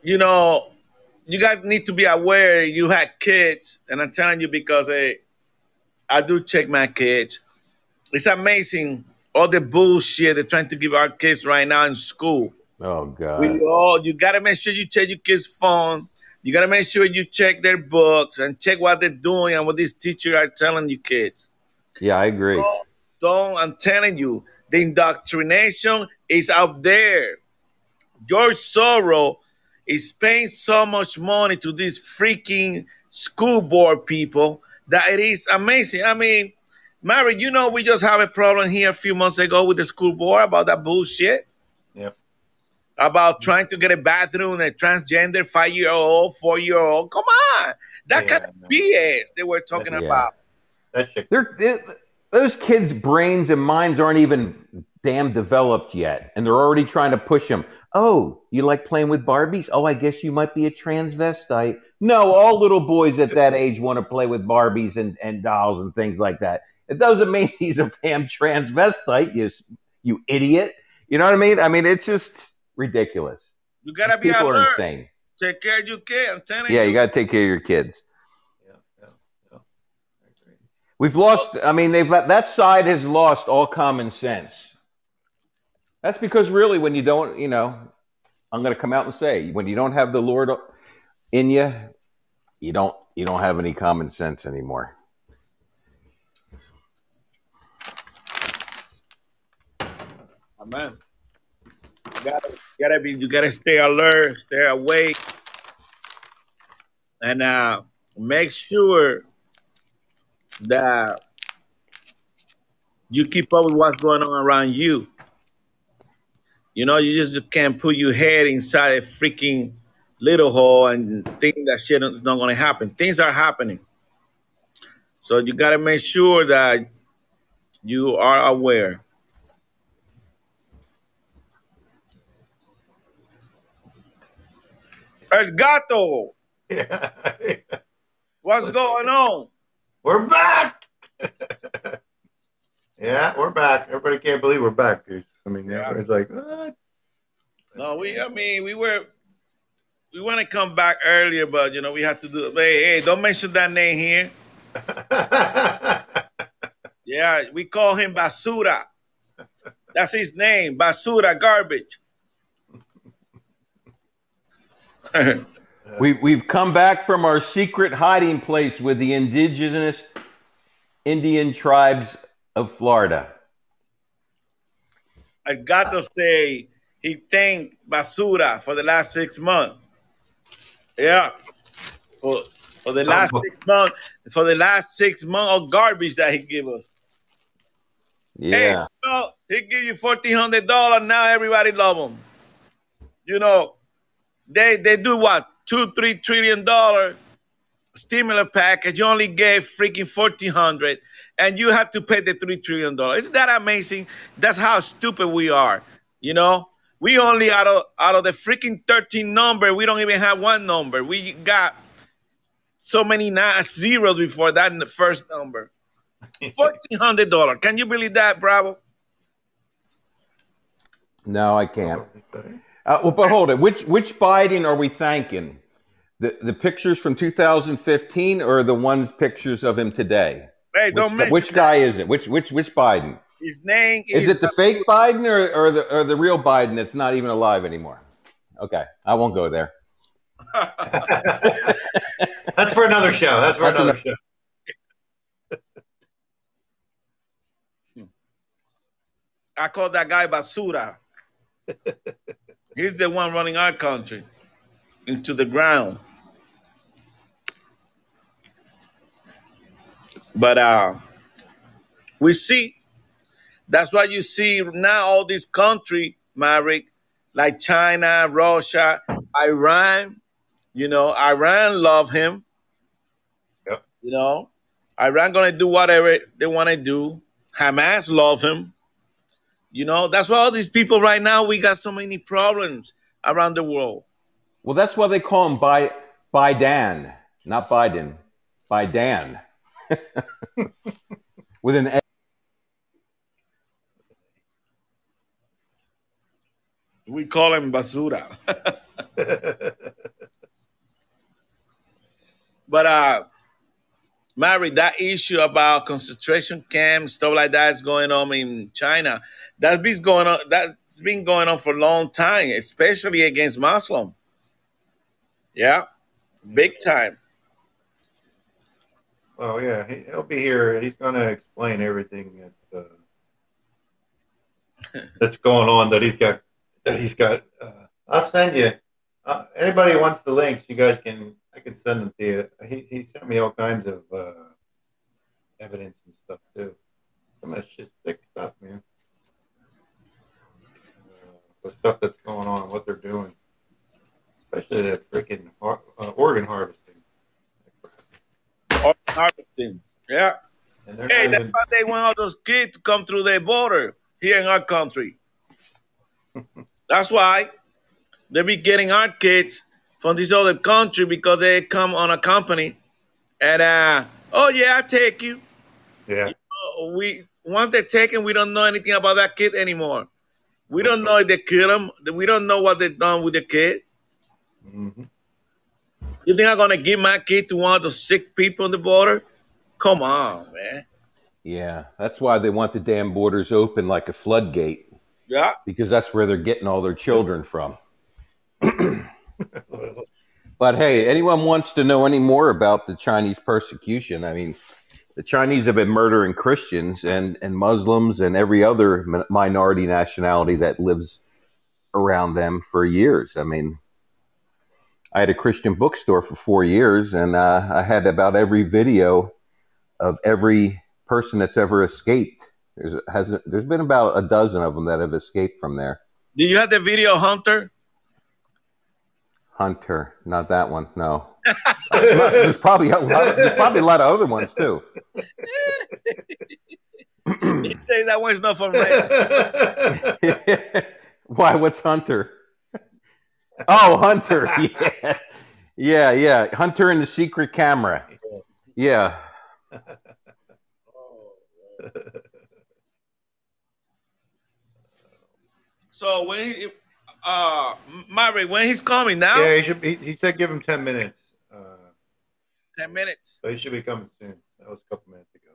you know, you guys need to be aware you had kids, and I'm telling you because hey, I do check my kids. It's amazing all the bullshit they're trying to give our kids right now in school. Oh God. We all you gotta make sure you check your kids' phone. You gotta make sure you check their books and check what they're doing and what these teachers are telling you kids. yeah, I agree. Don't, don't I'm telling you, the indoctrination is out there. George Soros is paying so much money to these freaking school board people that it is amazing. I mean, Mary, you know we just have a problem here a few months ago with the school board about that bullshit Yep. about trying to get a bathroom, a transgender five year old, four year old. Come on. That Yeah, kind of no. BS they were talking Yeah. about. That shit. They're, those kids' brains and minds aren't even damn developed yet, and they're already trying to push them. Oh, you like playing with Barbies? Oh, I guess you might be a transvestite. No, all little boys at that age want to play with Barbies and, and dolls and things like that. It doesn't mean he's a damn transvestite, you you idiot. You know what I mean? I mean, it's just ridiculous. You gotta be People are alert. insane. Take care of your kid. I'm telling Yeah, you. you got to take care of your kids. Yeah, yeah, yeah. We've lost. I mean, they've that side has lost all common sense. That's because really, when you don't, you know, I'm going to come out and say, when you don't have the Lord in you, you don't you don't have any common sense anymore. Amen. You gotta, you gotta be. You gotta stay alert, stay awake, and uh, make sure that you keep up with what's going on around you. You know, you just can't put your head inside a freaking little hole and think that shit is not going to happen. Things are happening, so you got to make sure that you are aware. El gato, Yeah. what's going on? we're back. yeah, we're back. Everybody can't believe we're back, dude. I mean, Yeah. everybody's like, what? No, we. I mean, we were. We want to come back earlier, but you know we have to do. Hey, hey, don't mention that name here. Yeah, we call him Basura. That's his name, Basura, garbage. We we've come back from our secret hiding place with the indigenous Indian tribes of Florida. I got to say, he thanked Basura for the last six months. Yeah, for, for the last six months, for the last six months of garbage that he give us. Hey, Yeah. you know, he give you fourteen hundred dollars. Now everybody love him. You know, they they do what two three trillion dollar stimulus package. You only gave freaking fourteen hundred, and you have to pay the three trillion dollars. Isn't that amazing? That's how stupid we are. You know, we only out of out of the freaking thirteen number, we don't even have one number. We got so many ni- zeros before that in the first number. Fourteen hundred dollars. Can you believe that, Bravo? No, I can't. Uh, well, but hold it. Which which Biden are we thanking? The the pictures from 2015 or the ones pictures of him today? Hey, Which, don't mention which guy is it? Which which which Biden? his name. Is, Is it the fake Biden or, or the or the real Biden that's not even alive anymore? Okay, I won't go there. That's for another show. That's for That's another show. I call that guy Basura. He's the one running our country into the ground. But uh, we see that's why you see now all these country, Maverick, like China, Russia, Iran. You know, Iran love him. Yep. You know, Iran gonna do whatever they want to do. Hamas love him. You know, that's why all these people right now we got so many problems around the world. Well, that's why they call him by Biden, not Biden, Biden. With an A. We call him basura. but uh Mary, that issue about concentration camps, stuff like that is going on in China. That's been going on that's been going on for a long time, especially against Muslim. Yeah. Big time. Oh yeah, he, he'll be here. He's going to explain everything that, uh, that's going on that he's got. That he's got. Uh, I'll send you. Uh, anybody wants the links, you guys can. I can send them to you. He, he sent me all kinds of uh, evidence and stuff too. Some of that shit's thick stuff, man. Uh, the stuff that's going on, what they're doing, especially that freaking har- uh, organ harvesting. Yeah. Hey, that's even. why they want all those kids to come through the border here in our country. that's why they be getting our kids from this other country because they come on a company and uh oh yeah, I take you. Yeah. Uh, we once they're taken, we don't know anything about that kid anymore. We don't know if they kill him. We don't know what they've done with the kid. hmm You think I'm gonna give my kid to one of those sick people on the border? Come on, man. Yeah, that's why they want the damn borders open like a floodgate Yeah. because that's where they're getting all their children from. But hey, anyone wants to know any more about the Chinese persecution? I mean, the Chinese have been murdering Christians and, and Muslims and every other minority nationality that lives around them for years. I mean, I had a Christian bookstore for four years, and uh, I had about every video of every person that's ever escaped. There's, has, there's been about a dozen of them that have escaped from there. Do you have the video, Hunter? Hunter, not that one. No, there's probably a lot. There's probably a lot of other ones too. He says that one's not for rent. Why? What's Hunter? Oh, Hunter. Yeah, yeah, yeah. Hunter and the secret camera. Yeah. So when he, uh, Mary, when he's coming now, yeah, he should. He, he said give him ten minutes. Uh, ten minutes. so he should be coming soon. That was a couple minutes ago.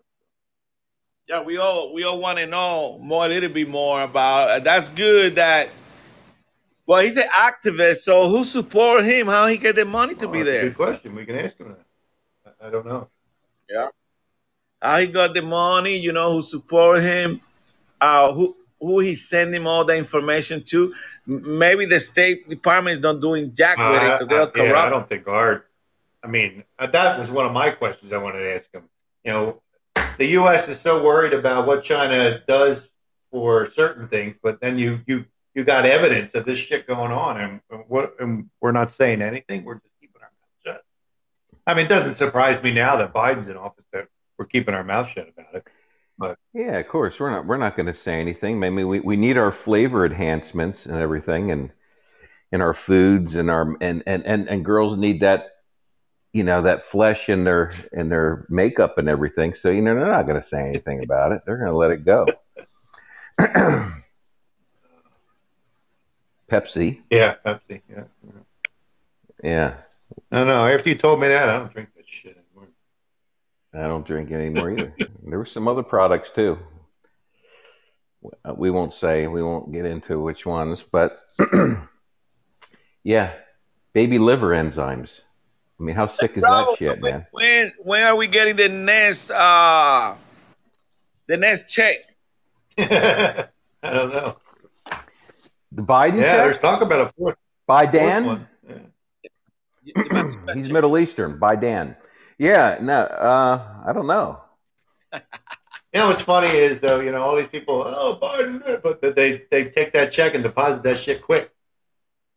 Yeah, we all we all want to know more, a little bit more about. Uh, that's good. That well, he's an activist. So who support him? How he get the money to Oh, be there? Good question. We can ask him that. I, I don't know. Yeah, how he got the money? You know, who support him? Uh, who who he send him all the information to? Maybe the State Department is not doing jack with it because they're Uh, I- yeah, I don't think Ard. I mean, uh, that was one of my questions I wanted to ask him. You know, the U.S. is so worried about what China does for certain things, but then you you you got evidence of this shit going on, and what and we're not saying anything. We're just keeping our mouth shut. I mean, it doesn't surprise me now that Biden's in office that we're keeping our mouth shut about it. But yeah, of course. We're not. We're not going to say anything. Maybe we, we need our flavor enhancements and everything, and in our foods and our and, and and and girls need that. You know that flesh in their in their makeup and everything. So you know they're not going to say anything about it. They're going to let it go. Pepsi. Yeah, Pepsi. Yeah. Yeah, No, no. After you told me that, I don't drink that shit anymore. I don't drink it anymore either. there were some other products too. We won't say, we won't get into which ones, but yeah, baby liver enzymes. I mean, how sick is that shit, man? when when are we getting the next uh the next check? I don't know. The Biden Yeah, there's talk about a fourth, By fourth Dan? one. Yeah. He's Middle Eastern. By Dan. Yeah, no, uh, I don't know. You know what's funny is though, you know, all these people, oh Biden, but but they they take that check and deposit that shit quick.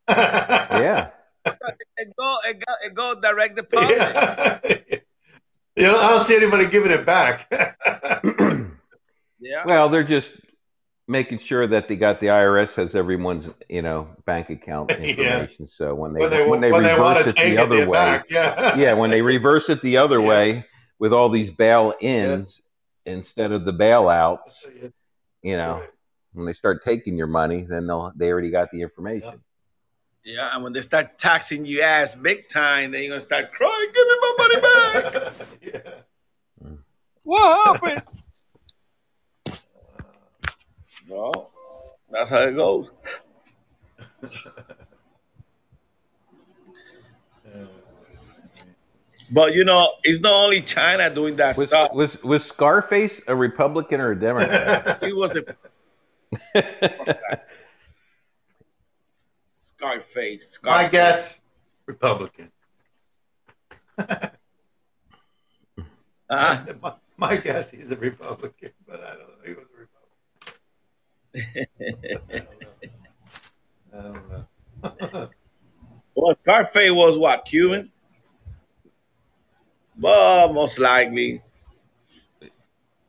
Yeah. It go it go, it go direct deposit. Yeah. you know, I don't see anybody giving it back. Yeah. Well, they're just making sure that they got the IRS has everyone's you know bank account Yeah. information. So when they when they, when they when reverse to it take the it other way, back, yeah, yeah, when they reverse it the other Yeah. way with all these bail-ins instead of the bailouts, you know, when they start taking your money, then they'll they already got the information. Yeah, and when they start taxing you ass big time, then you're gonna start crying, give me my money back. yeah. what happened? No, that's how it goes. But you know, it's not only China doing that Was stuff. was was Scarface a Republican or a Democrat? He was a Scarface. My Scarface. guess, Republican. Uh, my, my guess, he's a Republican, but I don't know. He was a Republican. I don't know. I don't know. well, Scarface was what Cuban? Well, most likely.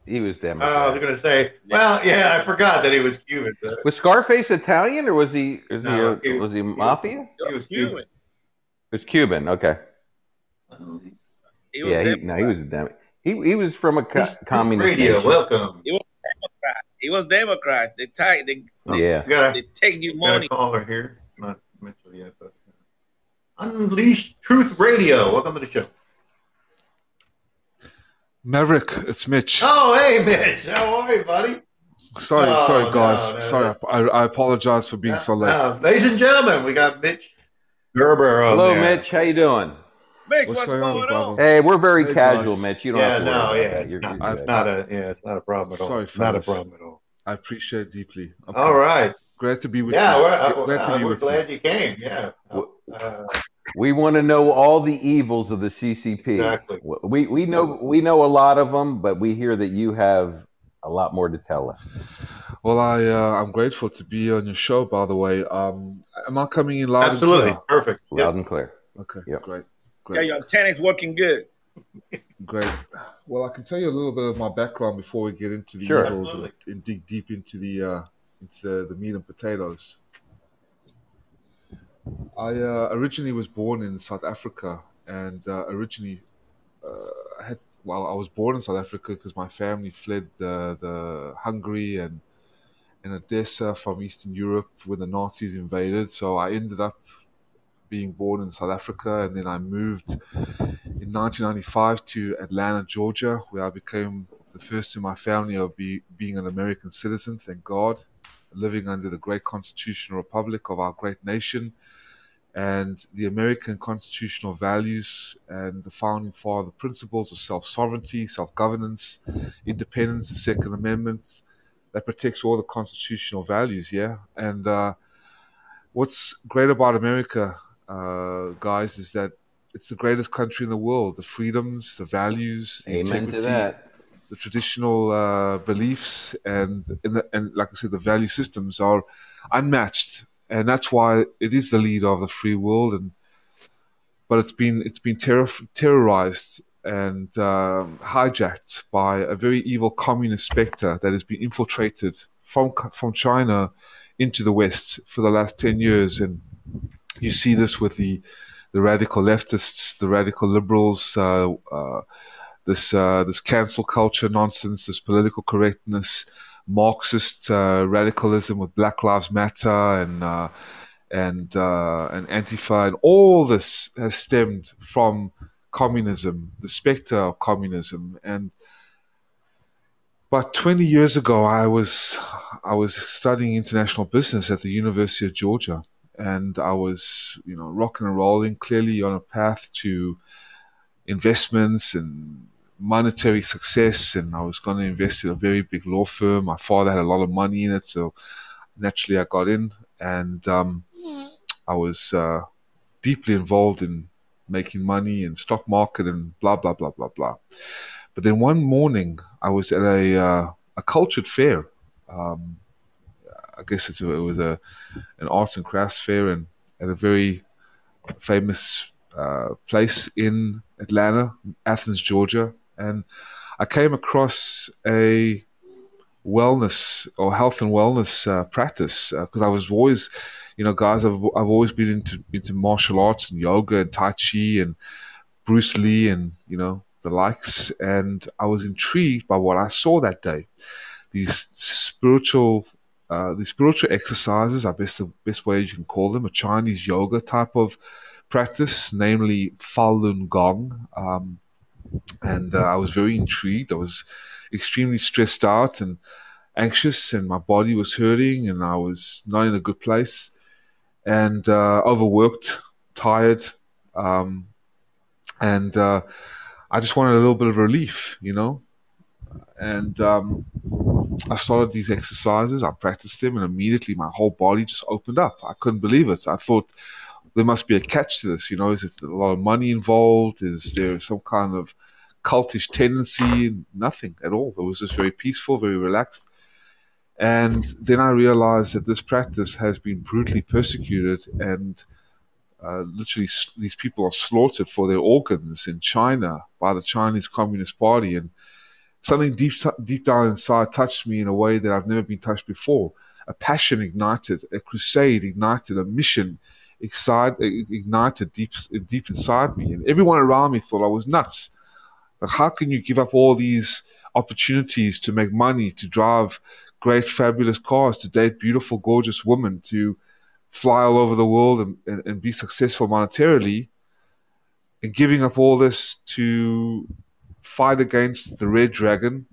he was Oh, I was going to say, well, yeah, I forgot that he was Cuban. but Was Scarface Italian or was he was No, he, he- a, was he he mafia? He was Cuban. Cuban. It was Cuban. Okay. He was Yeah, he, no, he was a Dem. He he was from a co- communist Radio, nation. welcome. He was Democrat. They take they, Yeah. We got they take you we got a money. caller here. Not Mitchell yet, but uh, Unleashed Truth Radio. Welcome to the show. Maverick, it's Mitch. Oh, hey, Mitch. How are you, buddy? sorry, no, sorry, guys. no, no, sorry, I, I apologize for being so late. Ladies and gentlemen, we got Mitch Gerber Hello, there. Mitch. How you doing? Mick, What's what's, going going, on, on? Hey, we're very Hey, casual, guys. Mitch. You don't Yeah, have to worry no, about yeah, it. it's You're- not, you're it's not a, yeah, it's not a problem at all. Sorry, It's not a problem at all. I appreciate it deeply. I'm All right. Glad to be with Yeah, you. we're, uh, glad to uh, be we're with you. glad you came. Yeah. Uh, We want to know all the evils of the CCP. Exactly. We we know we know a lot of them, but we hear that you have a lot more to tell us. Well, I uh, I'm grateful to be on your show. By the way, um, am I coming in loud? absolutely. And Perfect. Loud Yep. and clear. clear? Okay, Yep. great, Yeah, great, your antenna's working good. great. Well, I can tell you a little bit of my background before we get into the Sure. evils and, and dig deep into the uh, into the, the meat and potatoes. I uh, originally was born in South Africa, and uh, originally uh, had well, I was born in South Africa because my family fled the, the Hungary and and Odessa from Eastern Europe when the Nazis invaded. So I ended up being born in South Africa, and then I moved in 1995 to Atlanta, Georgia, where I became the first in my family of be, being an American citizen. Thank God, living under the great constitutional republic of our great nation and the American constitutional values and the founding father principles of self sovereignty, self governance, independence, the Second Amendment that protects all the constitutional values. Yeah. And uh, what's great about America, uh, guys, is that it's the greatest country in the world. The freedoms, the values, the Amen integrity, the traditional uh, beliefs and in the, and like I said, the value systems are unmatched, and that's why it is the leader of the free world. And but it's been it's been terror- terrorized and um, hijacked by a very evil communist specter that has been infiltrated from from China into the West for the last ten years, and you see this with the the radical leftists, the radical liberals. Uh, uh, this uh, this cancel culture nonsense, this political correctness, Marxist uh, radicalism with Black Lives Matter and uh, and uh, and Antifa, and all this has stemmed from communism, the specter of communism. And about twenty years ago, I was I was studying international business at the University of Georgia, and I was you know rocking and rolling, clearly on a path to investments and monetary success and I was going to invest in a very big law firm. My father had a lot of money in it, so naturally I got in and um, I was uh, deeply involved in making money in stock market and blah blah blah blah blah. But then one morning I was at a uh, a cultured fair. Um, I guess it was a an arts and crafts fair and at a very famous uh, place in Atlanta, Athens, Georgia, and I came across a wellness or health and wellness uh, practice because uh, I was always, you know, guys, I've, I've always been into into martial arts and yoga and tai chi and Bruce Lee and you know the likes, and I was intrigued by what I saw that day. These spiritual, uh, these spiritual exercises, I guess the best way you can call them, a Chinese yoga type of practice, namely Falun Gong. Um, and uh, I was very intrigued. I was extremely stressed out and anxious, and my body was hurting, and I was not in a good place, and uh, overworked, tired, um, and uh, I just wanted a little bit of relief, you know. And um, I started these exercises. I practiced them, and immediately my whole body just opened up. I couldn't believe it. I thought there must be a catch to this. You know, is it a lot of money involved? Is there some kind of cultish tendency? Nothing at all. It was just very peaceful, very relaxed. And then I realized that this practice has been brutally persecuted and uh, literally these people are slaughtered for their organs in China by the Chinese Communist Party. And something deep, deep down inside touched me in a way that I've never been touched before. A passion ignited, a crusade ignited, a mission ignited deep, deep inside me. And everyone around me thought I was nuts. Like, how can you give up all these opportunities to make money, to drive great, fabulous cars, to date beautiful, gorgeous women, to fly all over the world and, and, and be successful monetarily, and giving up all this to fight against the red dragon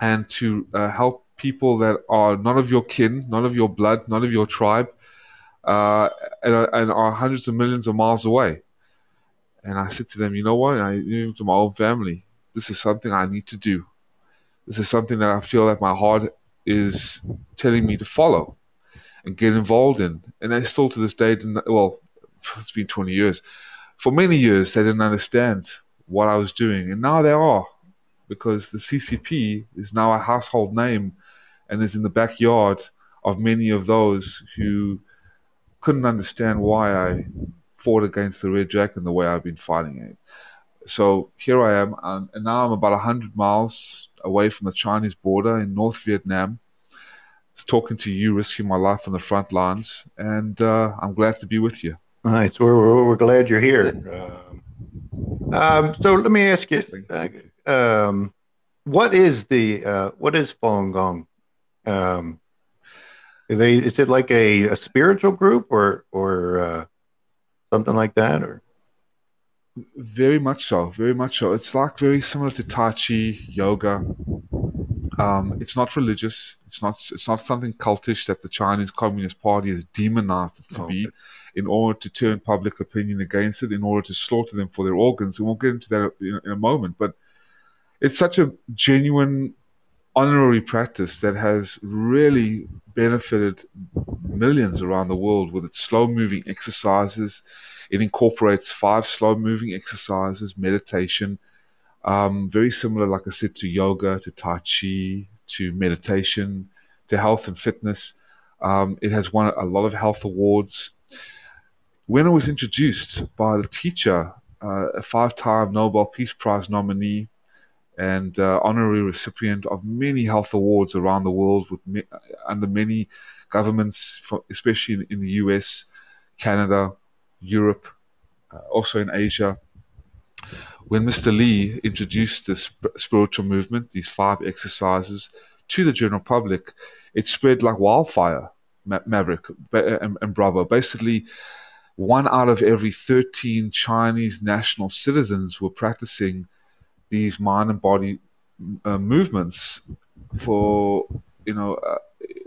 and to uh, help people that are none of your kin, none of your blood, none of your tribe, uh, and, and, are hundreds of millions of miles away. And I said to them, you know what? I even to my own family, this is something I need to do. This is something that I feel that my heart is telling me to follow and get involved in. And they still to this day, didn't, well, it's been 20 years. For many years, they didn't understand what I was doing. And now they are, because the CCP is now a household name and is in the backyard of many of those who couldn't understand why I fought against the Red Dragon the way I've been fighting it. So here I am, and now I'm about 100 miles away from the Chinese border in North Vietnam talking to you, risking my life on the front lines, and uh, I'm glad to be with you. Nice. We're, we're, we're glad you're here. Um, um, so let me ask you, uh, um, what is the uh, what is Falun Gong? Um, they is it like a, a spiritual group or or uh, something like that or? Very much so. Very much so. It's like very similar to Tai Chi, yoga. Um, it's not religious. It's not. It's not something cultish that the Chinese Communist Party has demonized it to oh, be, in order to turn public opinion against it, in order to slaughter them for their organs. And we'll get into that in, in a moment. But it's such a genuine honorary practice that has really benefited millions around the world with its slow moving exercises. It incorporates five slow moving exercises, meditation, um, very similar, like I said, to yoga, to Tai Chi, to meditation, to health and fitness. Um, it has won a lot of health awards. When I was introduced by the teacher, uh, a five time Nobel Peace Prize nominee and uh, honorary recipient of many health awards around the world me- under many governments, for, especially in, in, the US, Canada, Europe, uh, also in Asia. When Mr. Li introduced this spiritual movement, these five exercises, to the general public, it spread like wildfire. Ma- Maverick and, and Bravo. Basically, one out of every 13 Chinese national citizens were practicing these mind and body uh, movements for, you know, uh,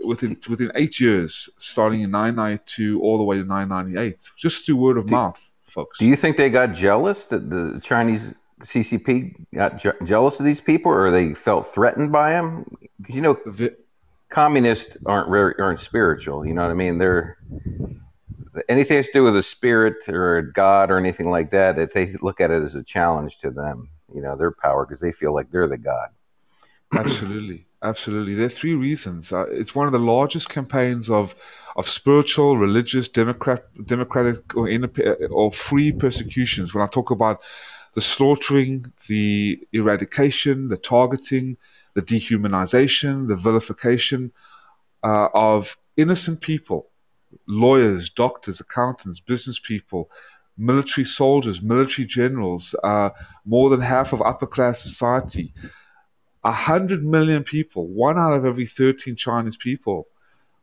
within within eight years, starting in 992 all the way to 998, just through word of do, mouth, folks. Do you think they got jealous that the Chinese CCP got je- jealous of these people, or they felt threatened by them? Because you know, the, communists aren't very aren't spiritual. You know what I mean? They're anything to do with a spirit or a god or anything like that. If they look at it as a challenge to them, you know, their power because they feel like they're the god. Absolutely. Absolutely, there are three reasons. Uh, it's one of the largest campaigns of of spiritual, religious, democrat, democratic, or, or free persecutions. When I talk about the slaughtering, the eradication, the targeting, the dehumanization, the vilification uh, of innocent people, lawyers, doctors, accountants, business people, military soldiers, military generals, uh, more than half of upper class society. A hundred million people, one out of every 13 Chinese people,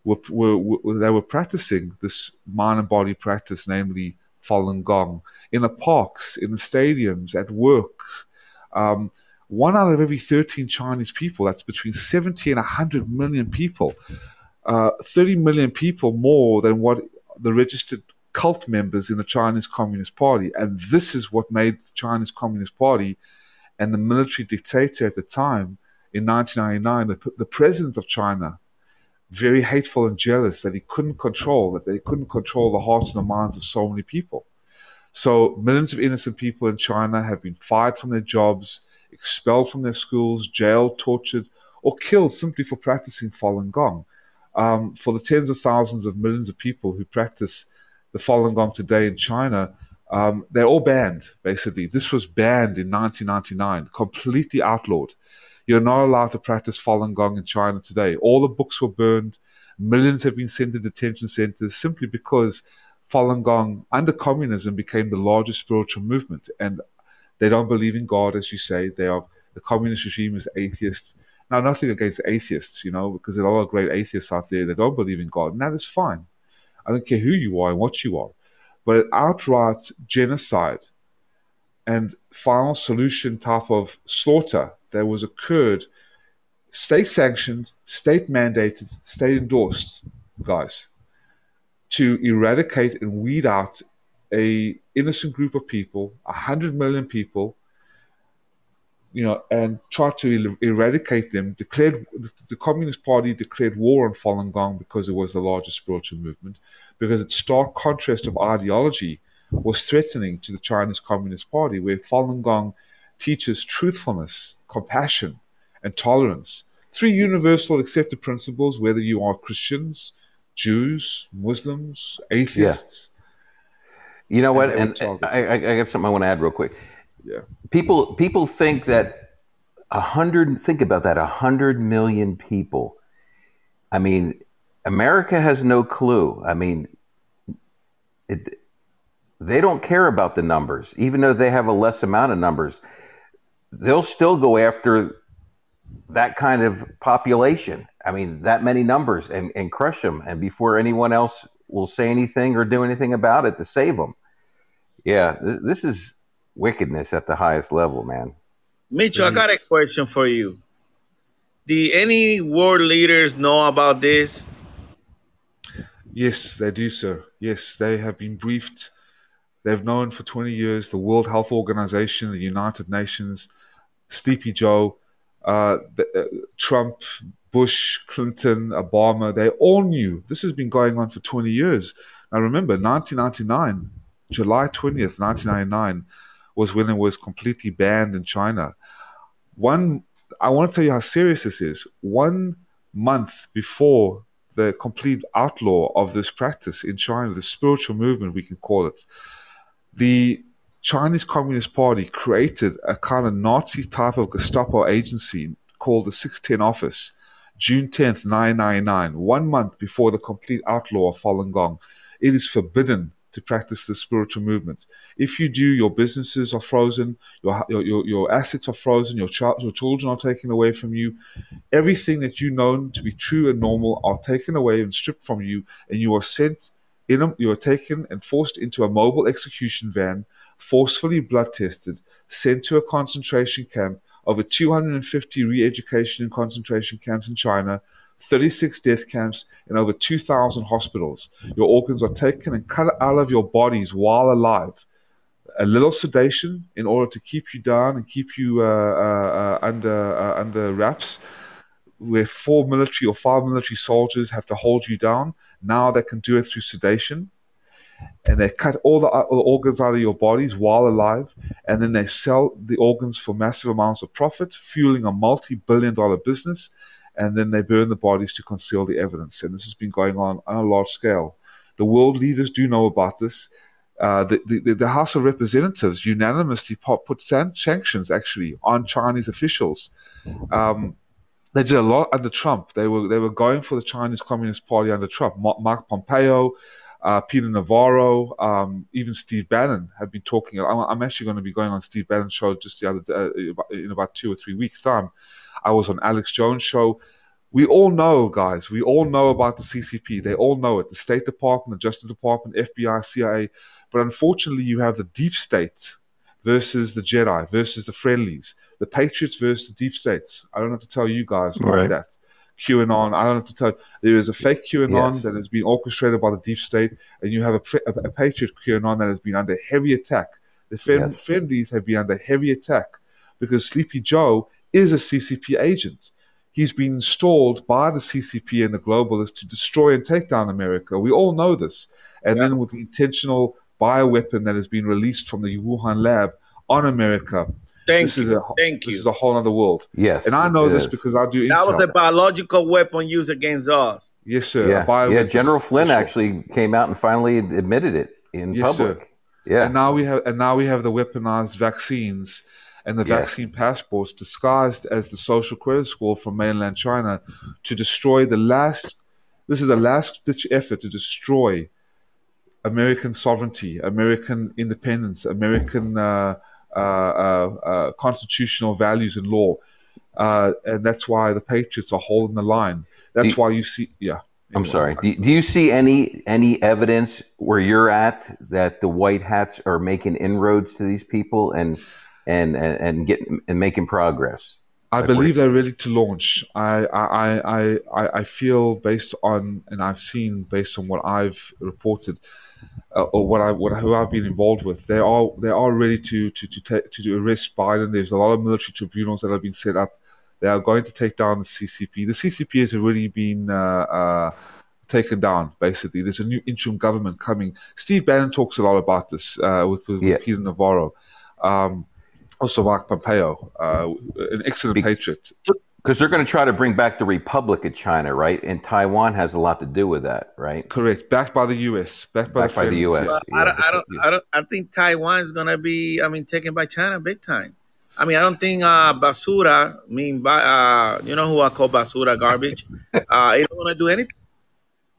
were, were, were, they were practicing this mind and body practice, namely Falun Gong, in the parks, in the stadiums, at work. Um, one out of every 13 Chinese people, that's between 70 and 100 million people, uh, 30 million people more than what the registered cult members in the Chinese Communist Party. And this is what made the Chinese Communist Party and the military dictator at the time in 1999, the, the president of China, very hateful and jealous that he couldn't control, that they couldn't control the hearts and the minds of so many people. So millions of innocent people in China have been fired from their jobs, expelled from their schools, jailed, tortured, or killed simply for practicing Falun Gong. Um, for the tens of thousands of millions of people who practice the Falun Gong today in China, um, they're all banned, basically. This was banned in 1999, completely outlawed. You're not allowed to practice Falun Gong in China today. All the books were burned. Millions have been sent to detention centers simply because Falun Gong under communism became the largest spiritual movement. And they don't believe in God, as you say. They are the communist regime is atheist. Now, nothing against atheists, you know, because there are a lot of great atheists out there that don't believe in God, and that is fine. I don't care who you are and what you are. But outright genocide and final solution type of slaughter that was occurred, state sanctioned, state mandated, state endorsed, guys, to eradicate and weed out a innocent group of people, a hundred million people, you know, and try to eradicate them. Declared the Communist Party declared war on Falun Gong because it was the largest spiritual movement, because its stark contrast of ideology was threatening to the Chinese Communist Party, where Falun Gong teaches truthfulness, compassion, and tolerance. Three universal accepted principles, whether you are Christians, Jews, Muslims, atheists. Yeah. You know what? And, and I, I, I have something I want to add real quick. Yeah. People people think that a hundred. Think about that. A hundred million people. I mean, America has no clue. I mean, it, they don't care about the numbers, even though they have a less amount of numbers. They'll still go after that kind of population. I mean, that many numbers and, and crush them. And before anyone else will say anything or do anything about it to save them. Yeah, th- this is wickedness at the highest level, man. Mitchell, I got a question for you. Do any world leaders know about this? Yes, they do, sir. Yes, they have been briefed They've known for 20 years the World Health Organization, the United Nations, Sleepy Joe, uh, the, uh, Trump, Bush, Clinton, Obama. They all knew this has been going on for 20 years. Now remember, 1999, July 20th, 1999, was when it was completely banned in China. One, I want to tell you how serious this is. One month before the complete outlaw of this practice in China, the spiritual movement, we can call it, the Chinese Communist Party created a kind of Nazi type of Gestapo agency called the 610 Office, June 10th, 999, one month before the complete outlaw of Falun Gong. It is forbidden to practice the spiritual movements. If you do, your businesses are frozen, your, your, your assets are frozen, your, ch- your children are taken away from you. Everything that you know to be true and normal are taken away and stripped from you, and you are sent in a, you are taken and forced into a mobile execution van, forcefully blood tested, sent to a concentration camp, over 250 re education and concentration camps in China, 36 death camps, and over 2,000 hospitals. Your organs are taken and cut out of your bodies while alive. A little sedation in order to keep you down and keep you uh, uh, uh under uh, under wraps where four military or five military soldiers have to hold you down. Now they can do it through sedation. And they cut all the, all the organs out of your bodies while alive, and then they sell the organs for massive amounts of profit, fueling a multi billion dollar business. And then they burn the bodies to conceal the evidence. And this has been going on on a large scale. The world leaders do know about this. uh, the, the, the House of Representatives unanimously put sanctions actually on Chinese officials. Um, they did a lot under Trump. They were they were going for the Chinese Communist Party under Trump. Mark Pompeo, uh, Peter Navarro, um, even Steve Bannon have been talking. I'm, I'm, actually going to be going on Steve Bannon's show just the other day, uh, in about two or three weeks' time. I was on Alex Jones' show. We all know, guys. We all know about the CCP. They all know it. The State Department, the Justice Department, FBI, CIA. But unfortunately, you have the deep state versus the Jedi versus the friendlies, the Patriots versus the deep states. I don't have to tell you guys about right. that. QAnon. I don't have to tell you. There is a fake QAnon yes. that has been orchestrated by the deep state, and you have a, a, a Patriot QAnon that has been under heavy attack. The friend, yes. have been under heavy attack because Sleepy Joe is a CCP agent. He's been installed by the CCP and the globalists to destroy and take down America. We all know this. And yeah. then with the intentional bioweapon that has been released from the Wuhan lab on America. Thank this you. Is a, Thank this you. is a whole other world. Yes. And I know this because I do. That intel. was a biological weapon used against us. Yes, sir. Yeah, yeah General Flynn sure. actually came out and finally admitted it in yes, public. Sir. Yeah. And now we have and now we have the weaponized vaccines and the yes. vaccine passports disguised as the social credit score from mainland China to destroy the last this is a last ditch effort to destroy American sovereignty, American independence, American uh, uh, uh, uh constitutional values and law. Uh, and that's why the Patriots are holding the line. That's why you see, yeah. Anyway. I'm sorry. Do, do, you see any any evidence where you're at that the white hats are making inroads to these people and and and, and getting and making progress? I believe they're ready to launch. I, I, I, I, feel based on, and I've seen based on what I've reported, uh, or what I, what who I've been involved with, they are they are ready to to to, take, to arrest Biden. There's a lot of military tribunals that have been set up. They are going to take down the CCP. The CCP has already been uh, uh, taken down. Basically, there's a new interim government coming. Steve Bannon talks a lot about this uh, with, with. Peter Navarro. Um, also Mark Pompeo, uh, an excellent Be- patriot. Because they're going to try to bring back the Republic of China, right? And Taiwan has a lot to do with that, right? Correct. Backed by the U.S. Backed by, backed the, by the U.S. Well, yeah. I, don't, I, don't, I, don't, I think Taiwan is going to be, I mean, taken by China big time. I mean, I don't think uh, basura, I mean, uh, you know who I call basura, garbage, uh, it don't want to do anything.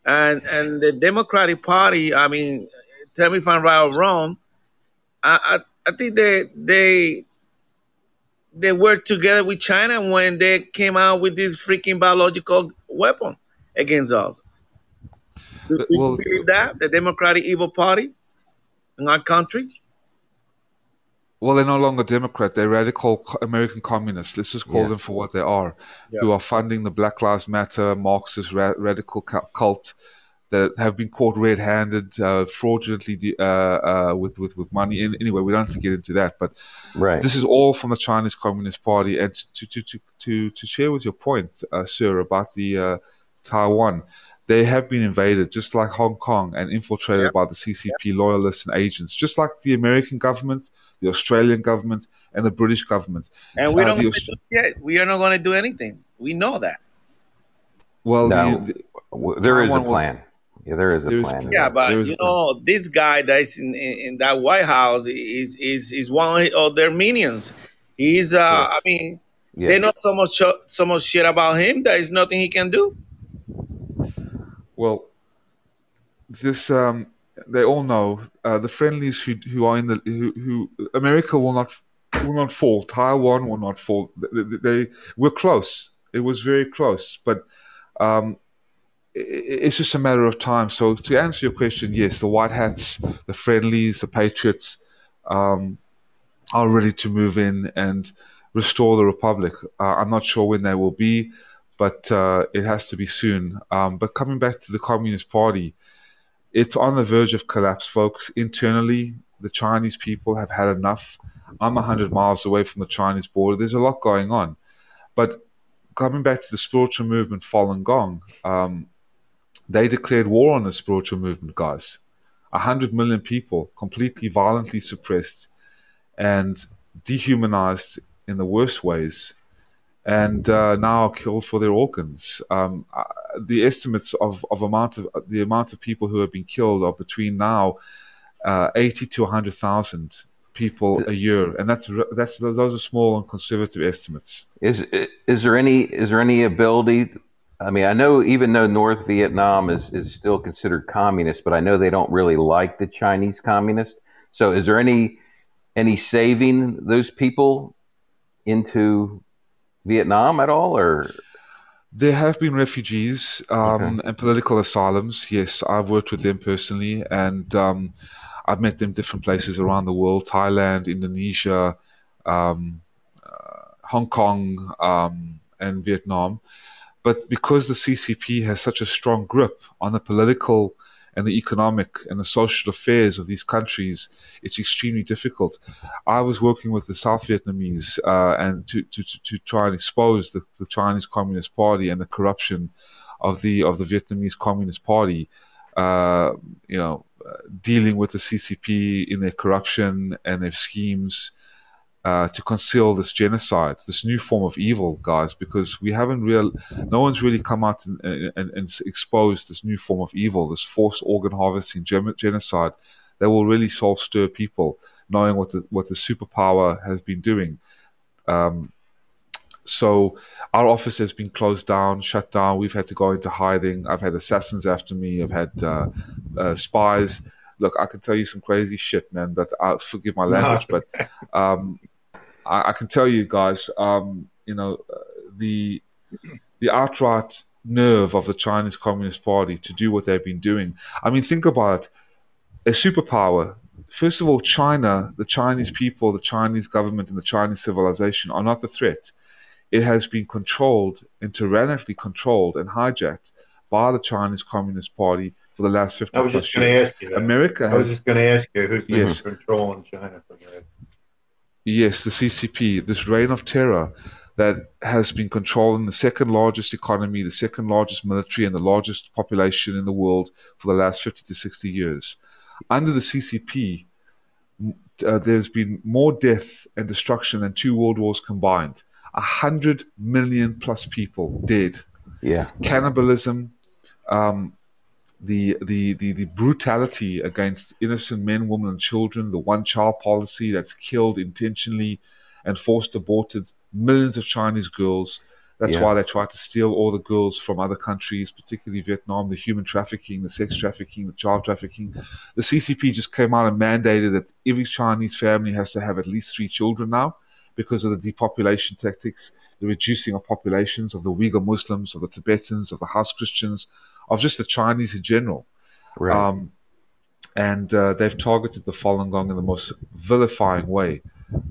And and the Democratic Party, I mean, tell me if I'm right or wrong. I, I, I think they they they worked together with China when they came out with this freaking biological weapon against us. Do you well, believe that the Democratic Evil Party in our country? Well, they're no longer Democrat. They're radical American communists. Let's just call yeah. them for what they are, yeah. who are funding the Black Lives Matter Marxist ra- radical cult that have been caught red-handed, uh, fraudulently uh, uh, with, with with money. In, anyway, we don't have to get into that, but right. this is all from the Chinese Communist Party. And to to to to, to share with your point, uh, sir, about the uh, Taiwan, they have been invaded just like Hong Kong and infiltrated yep. by the CCP yep. loyalists and agents, just like the American government, the Australian government, and the British government. And we uh, don't Aust- yet. We are not going to do anything. We know that. Well, no, the, the, there is a plan. Will, yeah, there is a there plan. Is, yeah, but you know, this guy that's in, in, in, that White House is is is one of their minions. He's, uh, yes. I mean, yes. they know so much so much shit about him. There is nothing he can do. Well, this um, they all know uh, the friendlies who who are in the who, who America will not will not fall. Taiwan will not fall. They, they, they were close. It was very close, but. Um, it's just a matter of time. So to answer your question, yes, the White Hats, the Friendlies, the Patriots um, are ready to move in and restore the Republic. Uh, I'm not sure when they will be, but uh, it has to be soon. Um, but coming back to the Communist Party, it's on the verge of collapse, folks. Internally, the Chinese people have had enough. I'm 100 miles away from the Chinese border. There's a lot going on. But coming back to the spiritual movement Falun Gong, um, they declared war on the spiritual movement, guys. A hundred million people completely violently suppressed and dehumanized in the worst ways, and uh, now killed for their organs. Um, uh, the estimates of, of amount of the amount of people who have been killed are between now uh, 80 to 100,000 people a year, and that's that's those are small and conservative estimates. Is is there any is there any ability? I mean, I know even though North Vietnam is is still considered communist, but I know they don't really like the Chinese communists. So, is there any any saving those people into Vietnam at all, or there have been refugees um, Okay. and political asylums. Yes, I've worked with them personally, and um, I've met them different places around the world: Thailand, Indonesia, um, uh, Hong Kong, um, and Vietnam. But because the CCP has such a strong grip on the political and the economic and the social affairs of these countries, it's extremely difficult. I was working with the South Vietnamese uh, and to, to, to, try and expose the, the Chinese Communist Party and the corruption of the of the Vietnamese Communist Party. Uh, you know, uh, dealing with the CCP in their corruption and their schemes uh, to conceal this genocide, this new form of evil, guys, because we haven't real, no one's really come out and, and, and exposed this new form of evil, this forced organ harvesting genocide that will really soul stir people, knowing what the what the superpower has been doing. Um, so our office has been closed down, shut down. We've had to go into hiding. I've had assassins after me. I've had uh, uh, spies. Look, I can tell you some crazy shit, man. But uh, forgive my language. But um, I, I can tell you guys, um, you know, uh, the the outright nerve of the Chinese Communist Party to do what they've been doing. I mean, think about it. A superpower. First of all, China, the Chinese people, the Chinese government, and the Chinese civilization are not the threat. It has been controlled and tyrannically controlled and hijacked by the Chinese Communist Party for the last 50 I was just going to years. ask you that. America I was has just going to ask you who's been Yes. controlling China from there. Yes, the CCP, this reign of terror that has been controlling the second largest economy, the second largest military, and the largest population in the world for the last 50 to 60 years. Under the CCP, uh, there's been more death and destruction than two world wars combined. A hundred million plus people dead. yeah, Cannibalism, um, the, the, the, the brutality against innocent men, women, and children, the one child policy that's killed intentionally and forced aborted millions of Chinese girls. That's Yeah. why they try to steal all the girls from other countries, particularly Vietnam, the human trafficking, the sex trafficking, the child trafficking. The CCP just came out and mandated that every Chinese family has to have at least three children now because of the depopulation tactics, the reducing of populations of the Uyghur Muslims, of the Tibetans, of the House Christians, of just the Chinese in general. right. Um, and uh, they've targeted the Falun Gong in the most vilifying way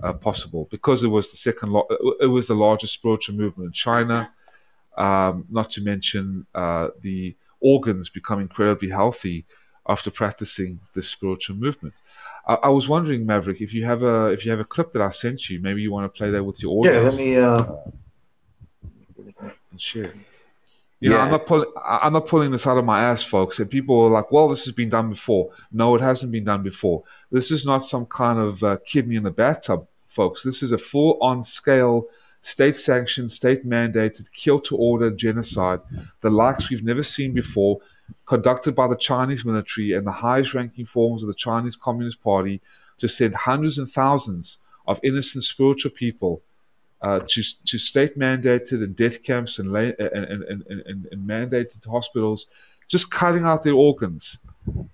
uh, possible because it was the second, lo- it was the largest spiritual movement in China. Um, not to mention uh, the organs become incredibly healthy after practicing this spiritual movement. I, I was wondering, Maverick, if you have a if you have a clip that I sent you, maybe you want to play that with your audience. Yeah, let me. Uh, and share. You know, Yeah. I'm not pulling. I'm not pulling this out of my ass, folks. And people are like, "Well, this has been done before." No, it hasn't been done before. This is not some kind of uh, kidney in the bathtub, folks. This is a full-on scale, state-sanctioned, state-mandated, kill-to-order genocide, the likes we've never seen before, conducted by the Chinese military and the highest-ranking forms of the Chinese Communist Party to send hundreds and thousands of innocent spiritual people uh, to to state mandated and death camps and, la- and, and, and, and, and mandated hospitals, just cutting out their organs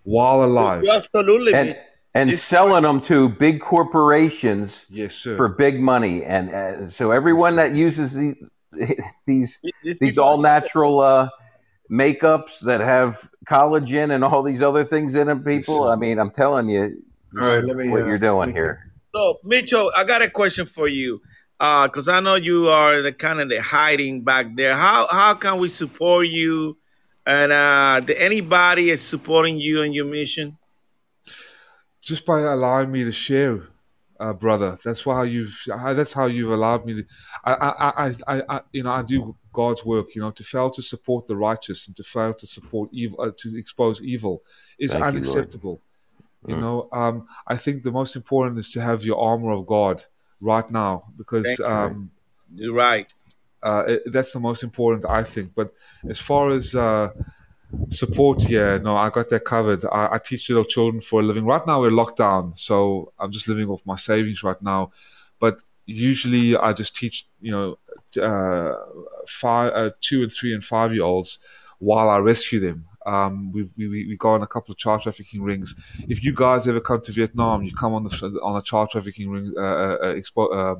while alive. Absolutely. and and It's- selling them to big corporations Yes, sir. for big money, and uh, so everyone Yes, that uses the, these These these all natural uh, makeups that have collagen and all these other things in them, people. sir. I mean, I'm telling you all right, let me. what uh, you're doing let me- here. So, Mitchell, I got a question for you. Because I know you are the kind of the hiding back there. How how can we support you? And uh, the, anybody is supporting you in your mission? just by allowing me to share, uh, brother. That's why you've. how- That's how you've allowed me to. I, I, I, I, I, you know, I do God's work. You know, to fail to support the righteous and to fail to support evil, uh, to expose evil, is Thank you, unacceptable. You, Mm. know, um, I think the most important is to have your armor of God right now because um, You're right. uh, it, that's the most important, I think. But as far as uh, Support, yeah, no, I got that covered. I, I teach little children for a living. Right now, we're locked down, so I'm just living off my savings right now. But usually, I just teach, you know, uh, five, uh, two and three and five year olds while I rescue them. Um, we, we, we go on a couple of child trafficking rings. If you guys ever come to Vietnam, you come on the on a child trafficking ring, uh, uh, uh expo- uh,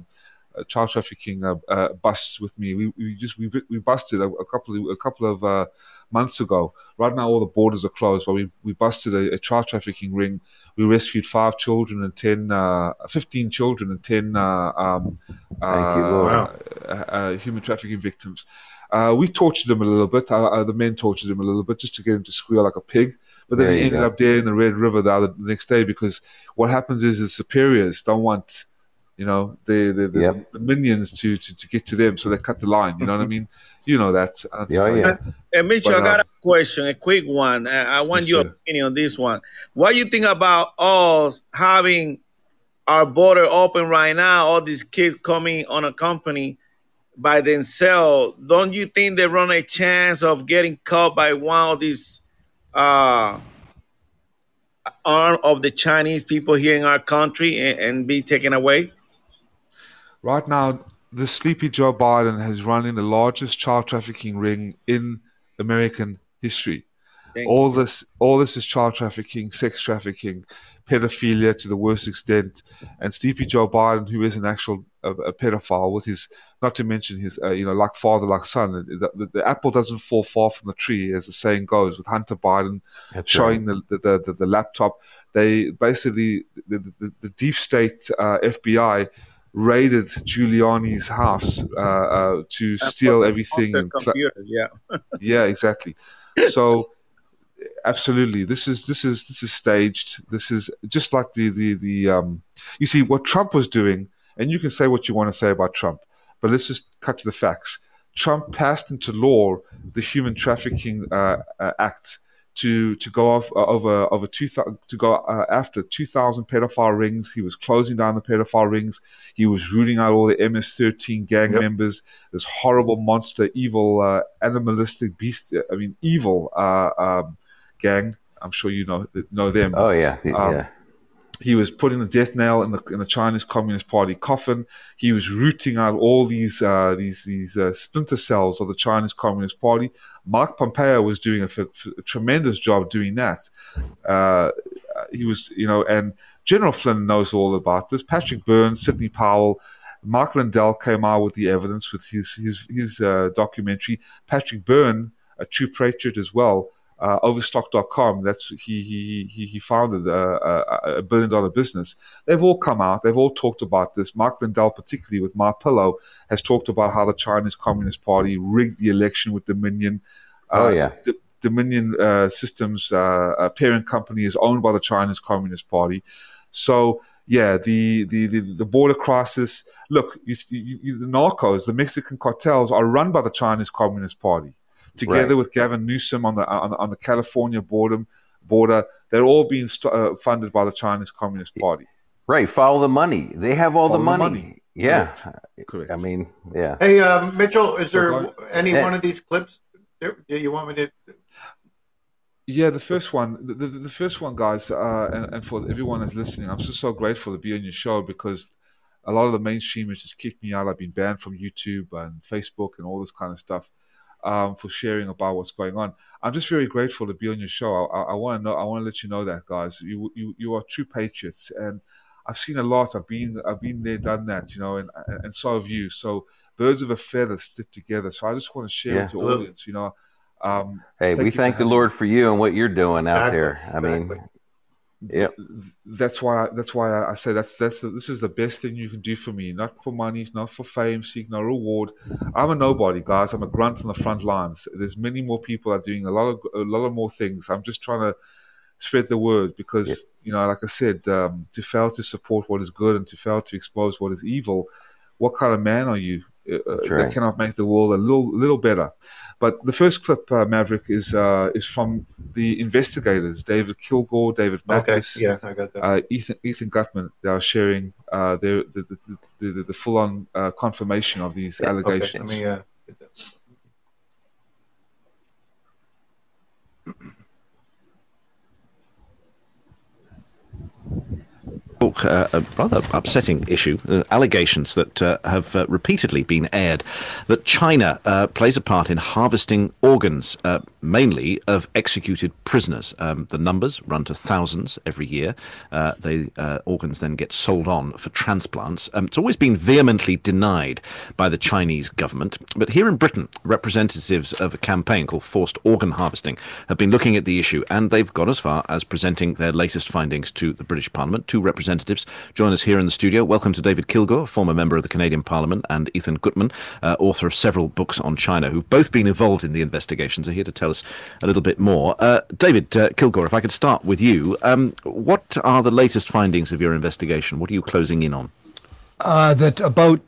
uh, child trafficking uh, uh, busts with me. We, we just we, we busted a, a couple of, a couple of uh, months ago. Right now, all the borders are closed, but we, we busted a, a child trafficking ring. We rescued five children and 10, uh, 15 children and 10 uh, um, you, human trafficking victims. Uh, we tortured them a little bit. Uh, uh, the men tortured him a little bit just to get him to squeal like a pig. But then there he ended go. up dead in the Red River the, other, the next day because what happens is the superiors don't want you know, the the, the, yep. the minions to, to, to get to them, so they cut the line. You know what I mean? You know that. Yeah, yeah. Hey, Mitchell, but, I got uh, a question, a quick one. I want yes, your sir. opinion on this one. What do you think about us having our border open right now? All these kids coming on a company by themselves. Don't you think they run a chance of getting caught by one of these uh, arm of the Chinese people here in our country and, and be taken away? Right now, the sleepy Joe Biden has running the largest child trafficking ring in American history. Thank all you. this, all this is child trafficking, sex trafficking, pedophilia to the worst extent, and Sleepy Joe Biden, who is an actual a, a pedophile, with his, not to mention his, uh, you know, like father, like son. The, the, the, apple doesn't fall far from the tree, as the saying goes. With Hunter Biden That's showing right. the, the, the, the laptop, they basically the, the, the deep state uh, FBI raided Giuliani's house uh, uh, to That's steal everything. And computers, yeah, yeah, exactly. So, absolutely, this is this is this is staged. This is just like the the the um. You see what Trump was doing, and you can say what you want to say about Trump, but let's just cut to the facts. Trump passed into law the Human Trafficking uh, uh, Act to to go off uh, over over two to go uh, after two thousand pedophile rings. He was closing down the pedophile rings. He was rooting out all the MS-13 gang yep. members. This horrible monster, evil, uh, animalistic beast. I mean, evil uh, um, gang. I'm sure you know know them. Oh yeah, um, yeah. He was putting the death nail in the in the Chinese Communist Party coffin. He was rooting out all these uh, these these uh, splinter cells of the Chinese Communist Party. Mark Pompeo was doing a, a tremendous job doing that. Uh, he was, you know, and General Flynn knows all about this. Patrick Burns, Sidney Powell. Mark Lindell came out with the evidence with his his his uh, documentary. Patrick Byrne, a true patriot as well, uh, Overstock.com. That's he he he he founded a, a, a, billion dollar business. They've all come out. They've all talked about this. Mark Lindell, particularly with My Pillow, has talked about how the Chinese Communist Party rigged the election with Dominion. Oh uh, yeah. D- Dominion uh, Systems uh, parent company is owned by the Chinese Communist Party. So yeah, the, the, the, the, border crisis. Look, you, you, the narcos, the Mexican cartels are run by the Chinese Communist Party together right. with Gavin Newsom on the on, on the California border. Border, they're all being st- uh, funded by the Chinese Communist Party. Right, follow the money. They have all the money. the money. Yeah, Correct. Correct. I mean, yeah. Hey, uh, Mitchell, is there any yeah. one of these clips? Do you want me to? Yeah, the first one, the, the, the first one, guys, uh, and, and, for everyone that's listening, I'm just so grateful to be on your show because a lot of the mainstream has just kicked me out. I've been banned from YouTube and Facebook and all this kind of stuff um, for sharing about what's going on. I'm just very grateful to be on your show. I, I want to know. I want to let you know that, guys. You you you are true patriots, and I've seen a lot. I've been I've been there, done that, you know, and and so have you. So birds of a feather stick together. So I just want to share yeah. with your audience, you know. Um, hey, we thank the Lord for you and what you're doing out exactly. there. I mean, yeah, that's why. That's why I say that's that's this is the best thing you can do for me. Not for money, not for fame, seek no reward. I'm a nobody, guys. I'm a grunt on the front lines. There's many more people are doing a lot of a lot of more things. I'm just trying to spread the word because yeah. you know, like I said, um, to fail to support what is good and to fail to expose what is evil, what kind of man are you? Uh, that cannot make the wall a little little better. But the first clip, uh, Maverick, is uh, is from the investigators, David Kilgour, David Matas, okay. yeah, I got that. Ethan Ethan Gutmann. They are sharing their the, the, the, the full on confirmation of these yeah, allegations. Okay. Let me uh, a rather upsetting issue, uh, allegations that uh, have uh, repeatedly been aired that China uh, plays a part in harvesting organs, uh, mainly of executed prisoners. Um, the numbers run to thousands every year. the organs then get sold on for transplants. Um, it's always been vehemently denied by the Chinese government. But here in Britain, representatives of a campaign called Forced Organ Harvesting have been looking at the issue, and they've got as far as presenting their latest findings to the British Parliament. Two representatives join us here in the studio. Welcome to David Kilgour, former member of the Canadian Parliament, and Ethan Gutmann, uh, author of several books on China, who've both been involved in the investigations, are here to tell us a little bit more. Uh, David uh, Kilgour, if I could start with you, um, what are the latest findings of your investigation? What are you closing in on? Uh, that about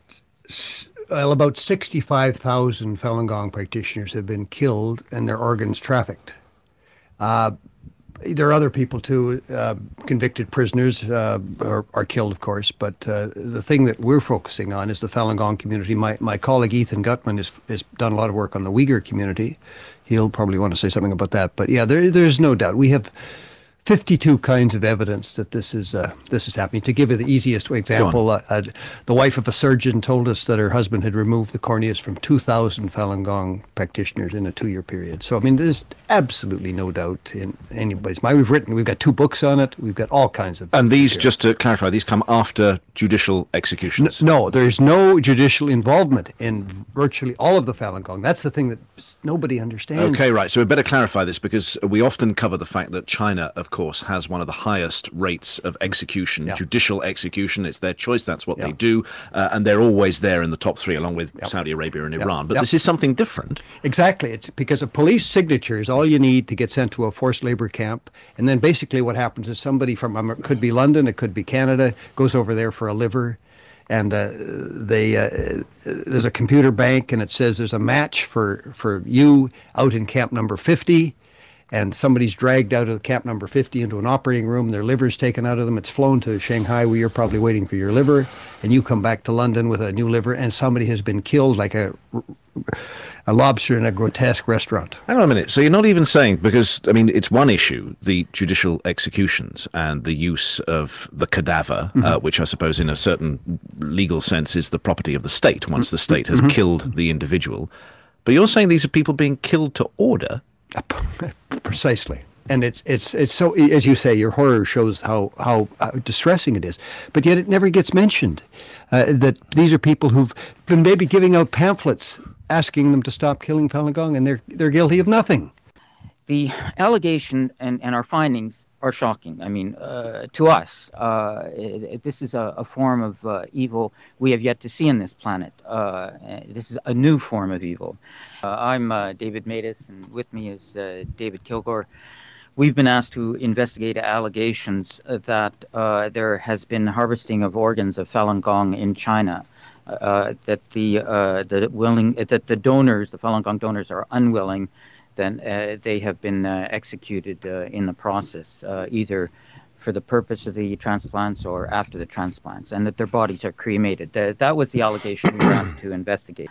well, about 65,000 Falun Gong practitioners have been killed and their organs trafficked. Uh, there are other people too, uh, convicted prisoners uh, are, are, killed, of course. But the thing that we're focusing on is the Falun Gong community. My my colleague Ethan Gutmann has has done a lot of work on the Uyghur community. He'll probably want to say something about that. But yeah, there there's no doubt we have 52 kinds of evidence that this is uh, this is happening. To give you the easiest example, uh, uh, the wife of a surgeon told us that her husband had removed the corneas from 2,000 Falun Gong practitioners in a two-year period. So I mean, there's absolutely no doubt in anybody's mind. We've written, we've got two books on it. We've got all kinds of. And these, material. just to clarify, these come after judicial executions. No, no, there's no judicial involvement in virtually all of the Falun Gong. That's the thing that nobody understands. Okay, right. So we better clarify this because we often cover the fact that China, of course, has one of the highest rates of execution, yeah. judicial execution. It's their choice. That's what yeah. they do. Uh, and they're always there in the top three, along with yep. Saudi Arabia and Iran. But yep. this is something different. Exactly. It's because a police signature is all you need to get sent to a forced labor camp. And then basically what happens is somebody from, um, it could be London, it could be Canada, goes over there for a liver and uh, they uh, there's a computer bank and it says there's a match for for you out in camp number 50 and somebody's dragged out of the camp number 50 into an operating room their liver's taken out of them it's flown to shanghai where you're probably waiting for your liver and you come back to london with a new liver and somebody has been killed like a a lobster in a grotesque restaurant. Hang on a minute. So you're not even saying because I mean it's one issue, the judicial executions and the use of the cadaver, mm-hmm. uh, which I suppose in a certain legal sense is the property of the state once the state has mm-hmm. killed the individual. But you're saying these are people being killed to order. Precisely and it's it's it's so as you say your horror shows how how, how distressing it is but yet it never gets mentioned uh, that these are people who've been maybe giving out pamphlets asking them to stop killing Falun Gong, and they're they're guilty of nothing. The allegation and, and our findings are shocking. I mean, uh, to us, uh, it, it, this is a, a form of uh, evil we have yet to see on this planet. Uh, this is a new form of evil. Uh, I'm uh, David Matas, and with me is David Kilgour. We've been asked to investigate allegations that there has been harvesting of organs of Falun Gong in China that the the willing that the donors, the Falun Gong donors, are unwilling, then uh, they have been uh, executed uh, in the process, either for the purpose of the transplants or after the transplants, and that their bodies are cremated. That, that was the allegation we were asked to investigate.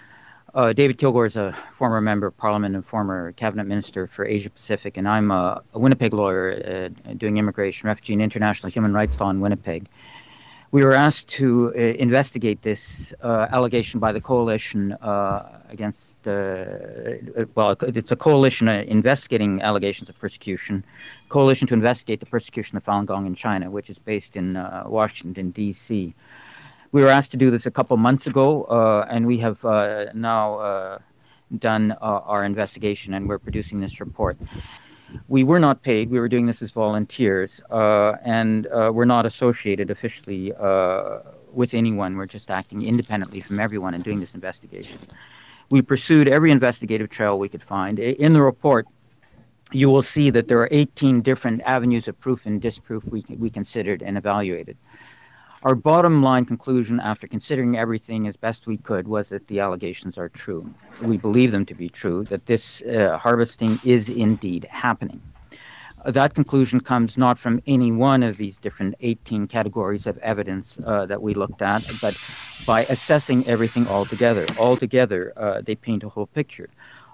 Uh, David Kilgour is a former member of parliament and former cabinet minister for Asia Pacific, and I'm a, a Winnipeg lawyer uh, doing immigration, refugee, and international human rights law in Winnipeg we were asked to uh, investigate this uh, allegation by the coalition uh, against, uh, uh, well, it's a coalition uh, investigating allegations of persecution, coalition to investigate the persecution of Falun Gong in China, which is based in Washington, D.C. We were asked to do this a couple months ago, and we have now done our investigation, and we're producing this report we were not paid. We were doing this as volunteers, uh, and uh, we're not associated officially uh, with anyone. We're just acting independently from everyone and doing this investigation. We pursued every investigative trail we could find. In the report, you will see that there are 18 different avenues of proof and disproof we, we considered and evaluated. Our bottom line conclusion, after considering everything as best we could, was that the allegations are true. We believe them to be true, that this uh, harvesting is indeed happening. That conclusion comes not from any one of these different 18 categories of evidence uh, that we looked at, but by assessing everything all together. All together, uh, they paint a whole picture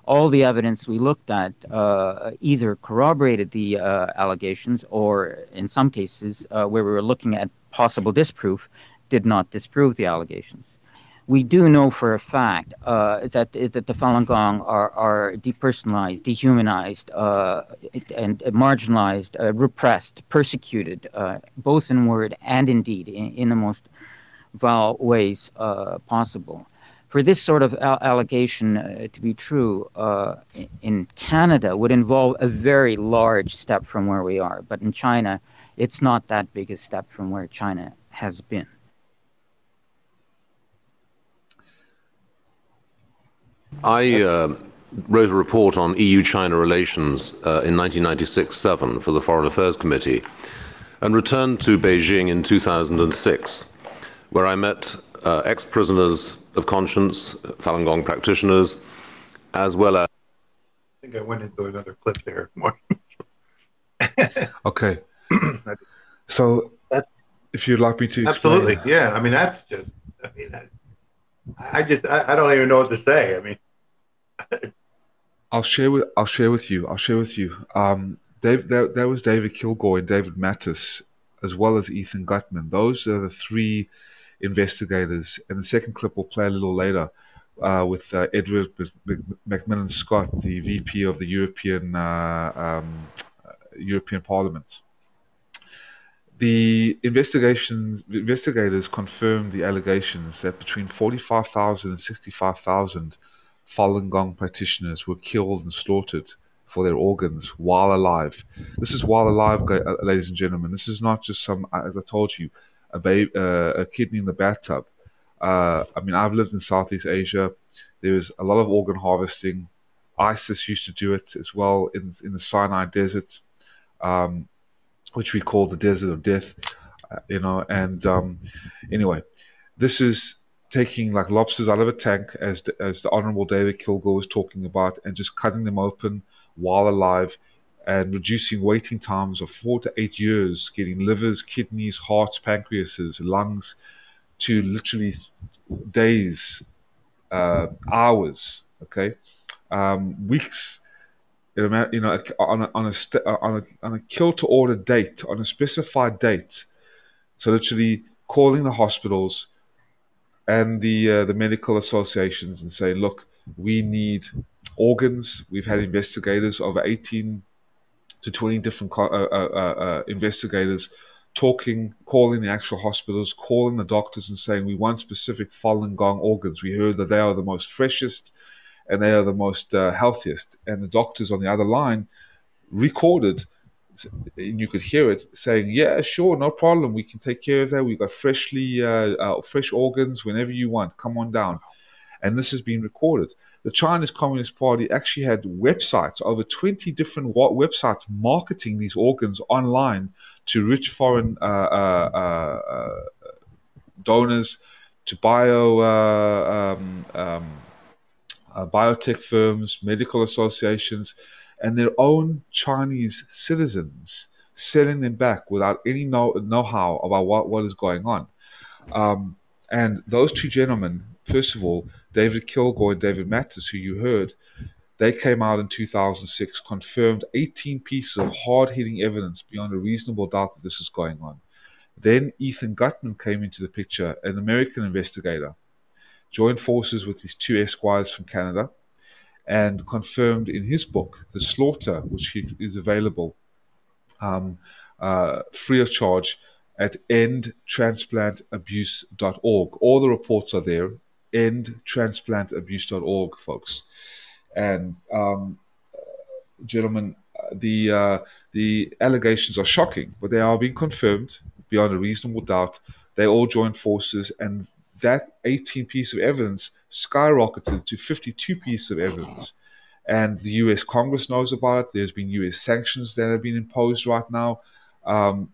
all the evidence we looked at uh, either corroborated the uh, allegations or, in some cases, uh, where we were looking at possible disproof, did not disprove the allegations. We do know for a fact uh, that that the Falun Gong are, are depersonalized, dehumanized, uh, and marginalized, uh, repressed, persecuted, uh, both in word and in deed, in, in the most vile ways uh, possible. For this sort of allegation uh, to be true in Canada would involve a very large step from where we are, but in China, it's not that big a step from where China has been. I uh, wrote a report on EU China relations uh, in 1996 7 for the Foreign Affairs Committee and returned to Beijing in 2006, where I met uh, ex prisoners of conscience, Falun Gong practitioners, as well as. I think I went into another clip there. okay. So, if you'd like me to. Explain. Absolutely. Yeah. I mean, that's just, I mean, that, I just I, I don't even know what to say. I mean, I'll share with I'll share with you. I'll share with you. Um, Dave, there, there was David Kilgour and David Matas, as well as Ethan Gutmann. Those are the three investigators. And the second clip will play a little later uh, with uh, Edward McMillan Scott, the VP of the European uh, um, European Parliament. The investigations investigators confirmed the allegations that between 45,000 and 65,000 Falun Gong practitioners were killed and slaughtered for their organs while alive. This is while alive, uh, ladies and gentlemen. This is not just some, uh, as I told you, a, uh, a kidney in the bathtub. Uh, I mean, I've lived in Southeast Asia. There is a lot of organ harvesting. ISIS used to do it as well in in the Sinai Desert. Um, which we call the desert of death, uh, you know. And um, anyway, this is taking like lobsters out of a tank, as the, as the Honorable David Kilgour was talking about, and just cutting them open while alive, and reducing waiting times of four to eight years, getting livers, kidneys, hearts, pancreases, lungs, to literally days, uh, hours, okay, um, weeks you know, on a, on a, on a, on a kill to order date, on a specified date. So literally calling the hospitals and the uh, the medical associations and saying, look, we need organs. We've had investigators over 18 to 20 different uh, uh, uh, uh, investigators talking, calling the actual hospitals, calling the doctors and saying, we want specific Falun Gong organs. We heard that they are the most freshest, and they are the most uh, healthiest. And the doctors on the other line recorded, and you could hear it saying, "Yeah, sure, no problem. We can take care of that. We've got freshly uh, uh, fresh organs whenever you want. Come on down." And this has been recorded. The Chinese Communist Party actually had websites, over 20 different websites marketing these organs online to rich foreign uh, uh, uh, donors, to bio um, um, uh, biotech firms, medical associations, and their own Chinese citizens selling them back without any know, know-how about what, what is going on. Um, and those two gentlemen, first of all, David Kilgour and David Matas, who you heard, they came out in 2006, confirmed 18 pieces of hard-hitting evidence beyond a reasonable doubt that this is going on. Then Ethan Gutmann came into the picture, an American investigator, joined forces with his two esquires from Canada and confirmed in his book, The Slaughter, which is available um, uh, free of charge at endtransplantabuse.org. All the reports are there, endtransplantabuse.org, folks. And, um, gentlemen, the, uh, the allegations are shocking, but they are being confirmed beyond a reasonable doubt. They all joined forces and that 18 piece of evidence skyrocketed to 52 pieces of evidence. And the US Congress knows about it. There's been US sanctions that have been imposed right now. Um,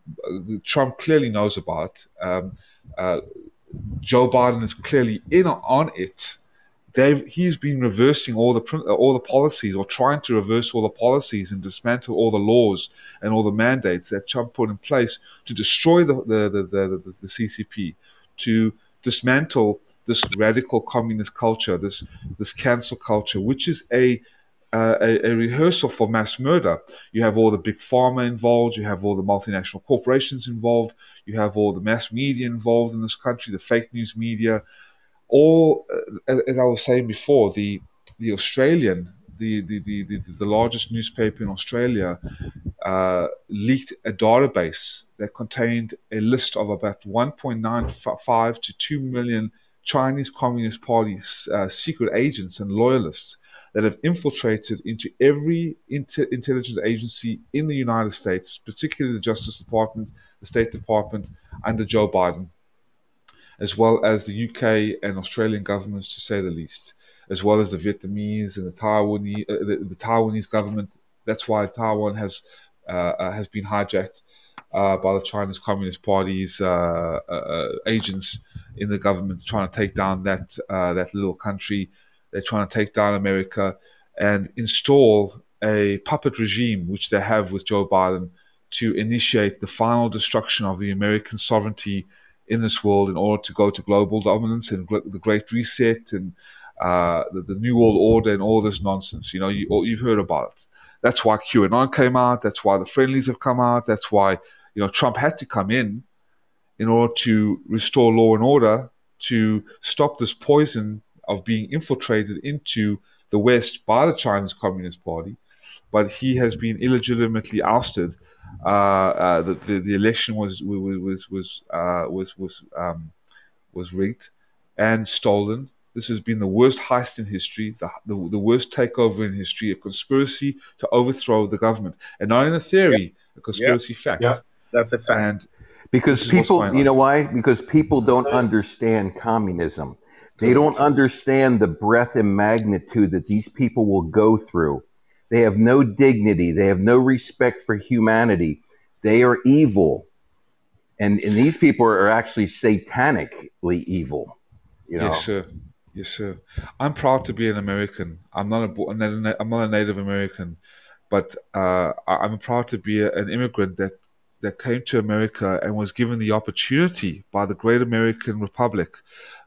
Trump clearly knows about it. Um, uh, Joe Biden is clearly in on it. They've, he's been reversing all the all the policies, or trying to reverse all the policies and dismantle all the laws and all the mandates that Trump put in place to destroy the the the, the, the, the CCP, to dismantle this radical communist culture, this this cancel culture, which is a uh, a, a, rehearsal for mass murder. You have all the big pharma involved, you have all the multinational corporations involved, you have all the mass media involved in this country, the fake news media. All, uh, as I was saying before, the the Australian, the the, the, the, largest newspaper in Australia, uh, leaked a database that contained a list of about 1.95 to 2 million Chinese Communist Party uh, secret agents and loyalists that have infiltrated into every inter- intelligence agency in the United States, particularly the Justice Department, the State Department, under Joe Biden, as well as the UK and Australian governments, to say the least, as well as the Vietnamese and the Taiwanese, uh, the, the, Taiwanese government. That's why Taiwan has uh, uh has been hijacked uh, by the Chinese Communist Party's uh, agents in the government, trying to take down that that little country they're trying to take down America and install a puppet regime, which they have with Joe Biden, to initiate the final destruction of the American sovereignty in this world in order to go to global dominance and the Great Reset and uh, the, the, New World Order and all this nonsense. You know, you, you've heard about it. That's why QAnon came out. That's why the friendlies have come out. That's why, you know, Trump had to come in in order to restore law and order to stop this poison of being infiltrated into the West by the Chinese Communist Party, but he has been illegitimately ousted. Uh, uh, the, the, the election was was was uh, was was um, was rigged and stolen. This has been the worst heist in history, the, the, the, worst takeover in history, a conspiracy to overthrow the government, and not in a theory, a conspiracy fact. Yeah, that's a fact. And because people, you know why? Because people don't understand communism. They don't understand the breadth and magnitude that these people will go through. They have no dignity. They have no respect for humanity. They are evil. And, and these people are actually satanically evil. You know? Yes, sir. Yes, sir. I'm proud to be an American. I'm not a I'm not a Native American, but uh, I'm proud to be a, an immigrant that that came to America and was given the opportunity by the great American Republic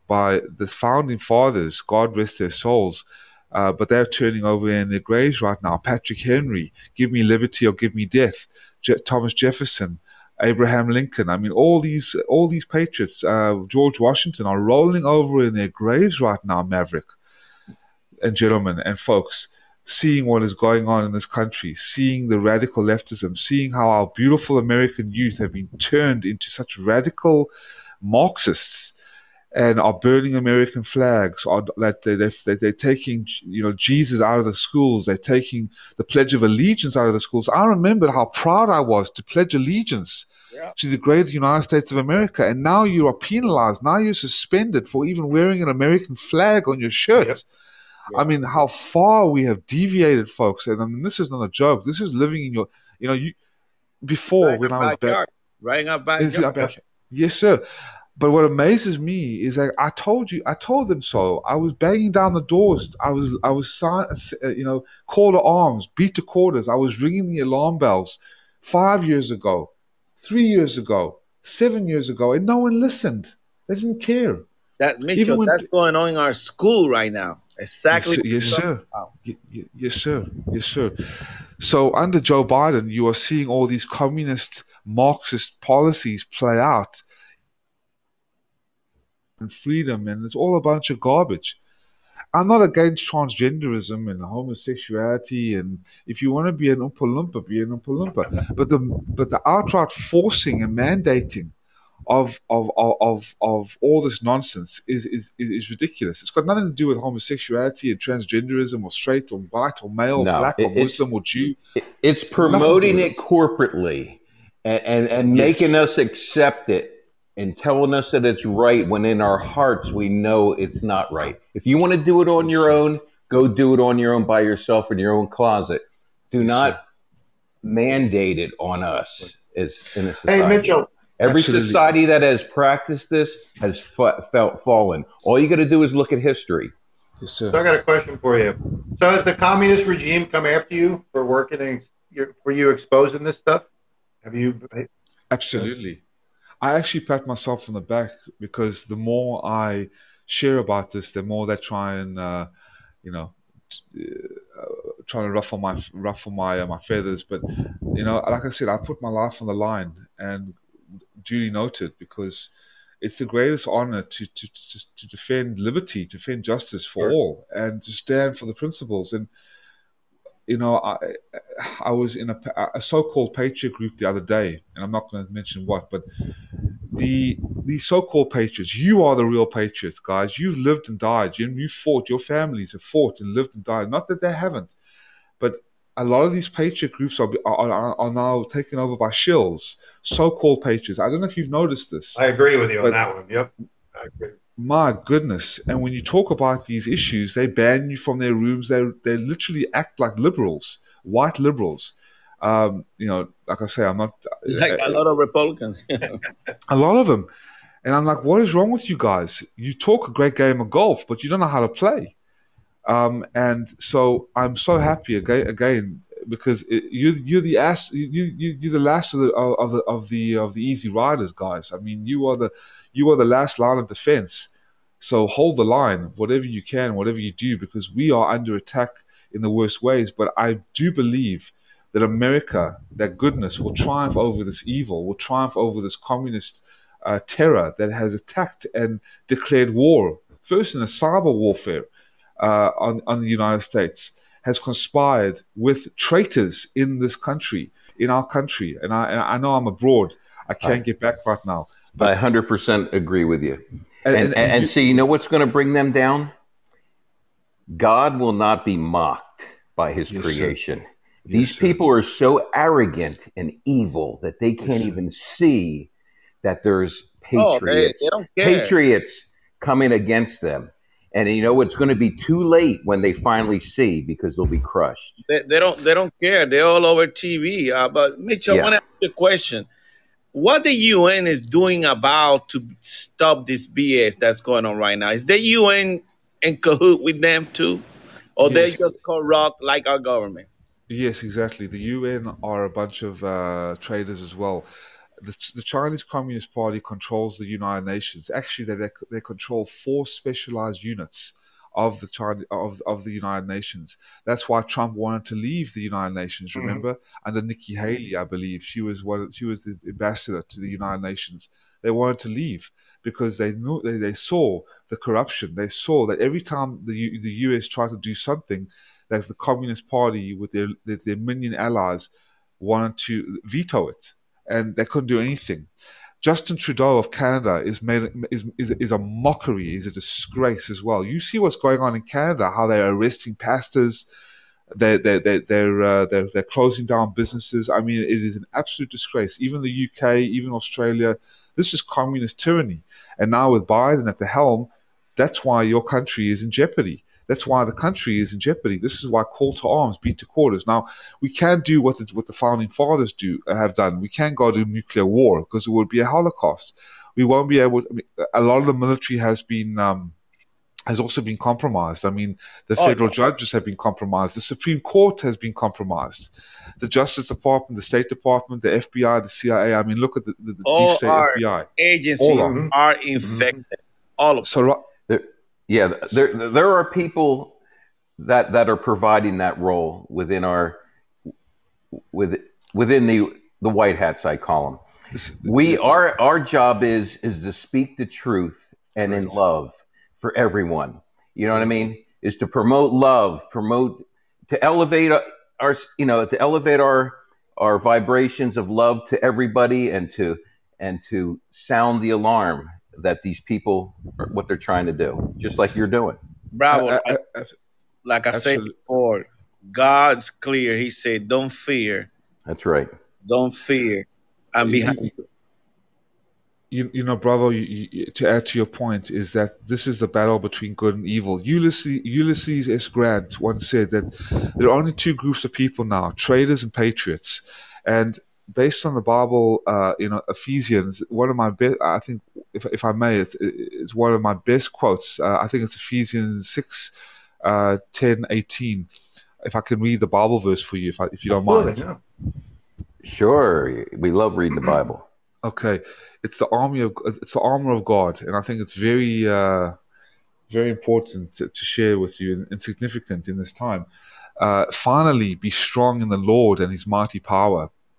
by the founding fathers, God rest their souls, uh, but they're turning over in their graves right now. Patrick Henry, give me liberty or give me death. Je- Thomas Jefferson, Abraham Lincoln. I mean, all these all these patriots, uh, George Washington, are rolling over in their graves right now, Maverick and gentlemen and folks. Seeing what is going on in this country, seeing the radical leftism, seeing how our beautiful American youth have been turned into such radical Marxists and are burning American flags, or that they, they, they're taking you know Jesus out of the schools, they're taking the Pledge of Allegiance out of the schools. I remember how proud I was to pledge allegiance yeah. to the great United States of America, and now you are penalized. Now you're suspended for even wearing an American flag on your shirt. Yep. Yep. I mean, how far we have deviated, folks. And I mean, this is not a joke. This is living in your, you know, you before right when I was back, right in our backyard. Yes, sir. But what amazes me is that I told you, I told them so. I was banging down the doors. I was, I was, uh, you know, call to arms, beat the quarters. I was ringing the alarm bells five years ago, three years ago, seven years ago, and no one listened. They didn't care. That Mitchell, when, that's going on in our school right now. Exactly. Yes, yes sir. Yes, sir. Yes, sir. So under Joe Biden, you are seeing all these communist Marxist policies play out and freedom, and it's all a bunch of garbage. I'm not against transgenderism and homosexuality, and if you want to be an Oompa Loompa, be an Oompa Loompa. But the but the outright forcing and mandating of of of of all this nonsense is is is ridiculous. It's got nothing to do with homosexuality and transgenderism or straight or white or male, no, black or Muslim or Jew. It, it's, it's promoting it corporately and and, and yes. making us accept it and telling us that it's right when in our hearts we know it's not right. If you want to do it on your own, go do it on your own by yourself in your own closet. Do not mandate it on us as in a society. Hey, Mitchell. Every Absolutely. society that has practiced this has f- felt fallen. All you got to do is look at history. Yes, sir. So I got a question for you. So has the communist regime come after you for working and for you exposing this stuff? Have you? Absolutely. I actually pat myself on the back because the more I share about this, the more they try and, uh, you know, uh, trying to ruffle my ruffle my uh, my feathers, but you know, like I said, I put my life on the line and duly noted because it's the greatest honor to to to, to defend liberty, defend justice for all, and to stand for the principles. And you know, I I was in a, a so-called patriot group the other day, and I'm not going to mention what, but the the so-called patriots, you are the real patriots, guys. You've lived and died. You you fought. Your families have fought and lived and died. Not that they haven't, but a lot of these patriot groups are are, are now taken over by shills, so-called patriots. I don't know if you've noticed this. I agree with you on that one. Yep. I agree. My goodness! And when you talk about these issues, they ban you from their rooms. They they literally act like liberals, white liberals. Um, you know, like I say, I'm not Like a lot of Republicans. a lot of them. And I'm like, what is wrong with you guys? You talk a great game of golf, but you don't know how to play. Um, and so I'm so happy again, again because it, you, you're the ass, you, you, you're the last of the of the of the of the easy riders, guys. I mean, you are the you are the last line of defense. So hold the line, whatever you can, whatever you do, because we are under attack in the worst ways. But I do believe that America, that goodness, will triumph over this evil, will triumph over this communist uh, terror that has attacked and declared war, first in a cyber warfare uh, on, on the United States, has conspired with traitors in this country, in our country. And I, and I know I'm abroad. I can't get back right now. But, I 100% agree with you. And- And, and- and, and and you- see, you know what's going to bring them down? God will not be mocked by his Yes, creation. Yes, These sir. people are so arrogant and evil that they can't Yes, even see that there's Oh, they- patriots, they patriots coming against them. And you know it's going to be too late when they finally see because they'll be crushed. they, they don't they don't care. They're all over TV. Uh, but Mitch, I Yeah. want to ask you a question. What the UN is doing about to stop this BS that's going on right now? Is the UN in cahoot with them too, or they just corrupt like our government? Yes, exactly. The UN are a bunch of uh, traders as well. The, the Chinese Communist Party controls the United Nations. Actually, they, they, they control four specialized units of the China, of, of the United Nations. That's why Trump wanted to leave the United Nations. Mhm. Remember, under Nikki Haley, I believe she was one. She was the ambassador to the United Nations. They wanted to leave because they knew they, they saw the corruption. They saw that every time the U, the US tried to do something, that the Communist Party with their with their minion allies wanted to veto it, and they couldn't do anything. Justin Trudeau of Canada is made is, is is a mockery, is a disgrace as well. You see what's going on in Canada, how they're arresting pastors, they they they they're uh, they're they're closing down businesses. I mean, it is an absolute disgrace. Even the UK, even Australia, this is communist tyranny. And now with Biden at the helm, that's why your country is in jeopardy. That's why the country is in jeopardy. This is why call to arms, beat to quarters. Now we can't do what the, what the founding fathers do have done. We can't go to nuclear war because it would be a holocaust. We won't be able. To, I mean, a lot of the military has been. Um, has also been compromised. I mean, the Oh, federal yeah. judges have been compromised. The Supreme Court has been compromised. The Justice Department, the State Department, the FBI, the CIA. I mean, look at the, the, the All deep state are- FBI. Agencies All of them. are infected. All of So, ri- There, yeah, there there are people that that are providing that role within our with within the the white hats I call them. We our our job is is to speak the truth and in love for everyone. You know what I mean? Is to promote love, promote to elevate uh, our you know to elevate our our vibrations of love to everybody and to and to sound the alarm that these people are what they're trying to do, just like you're doing. Bravo. I- I- I- like I said absolutely. before, God's clear. He said, "Don't fear, That's right. don't fear." I'm behind you. you, you know, Bravo, you, you, to add to your point, is that this is the battle between good and evil. Ulysses, Ulysses S. Grant once said that there are only two groups of people now traders and patriots. And based on the Bible, uh, you know, Ephesians, one of my best, I think, if, if I may, it's, it's one of my best quotes. Uh, I think it's Ephesians 6, uh, 10, 18. If I can read the Bible verse for you, if, I, if you don't mind. Yeah. Sure, we love reading the Bible. Okay, it's the army of it's the armor of God, and I think it's very uh, very important to, to share with you and, and significant in this time. Uh, finally, be strong in the Lord and his mighty power.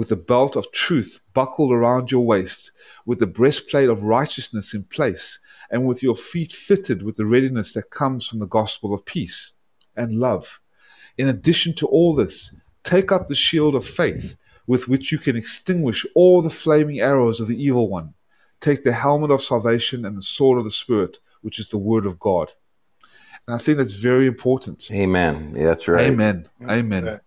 with the belt of truth buckled around your waist, with the breastplate of righteousness in place, and with your feet fitted with the readiness that comes from the gospel of peace and love. In addition to all this, take up the shield of faith, with which you can extinguish all the flaming arrows of the evil one. Take the helmet of salvation and the sword of the Spirit, which is the word of God. And I think that's very important. Amen. Yeah, that's right. Amen. Amen.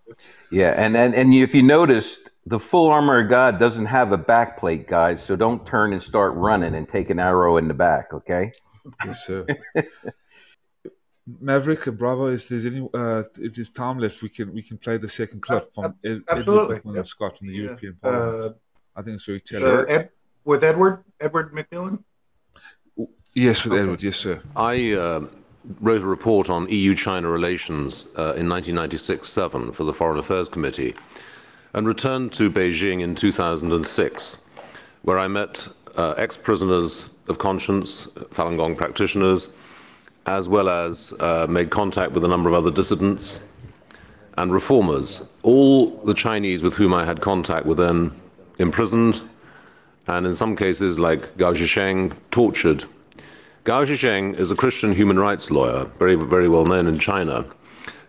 Yeah, and, and and if you notice, the full armor of God doesn't have a back plate, guys. So don't turn and start running and take an arrow in the back. Okay. Yes, sir. Maverick and Bravo, is there's any uh, if there's time left, we can we can play the second clip from Ed, absolutely. Edward Buckman Yep. and Scott from the Yeah. European Parliament. Uh, I think it's very Uh, telling. Ed, with Edward, Edward McMillan. yes, with Edward. Yes, sir. I uh, wrote a report on EU China relations uh, in 1996 7 for the Foreign Affairs Committee and returned to Beijing in 2006, where I met uh, ex prisoners of conscience, Falun Gong practitioners, as well as uh, made contact with a number of other dissidents and reformers. All the Chinese with whom I had contact were then imprisoned and, in some cases, like Gao Zhisheng, tortured. Gao Zhisheng is a Christian human rights lawyer, very, very well known in China,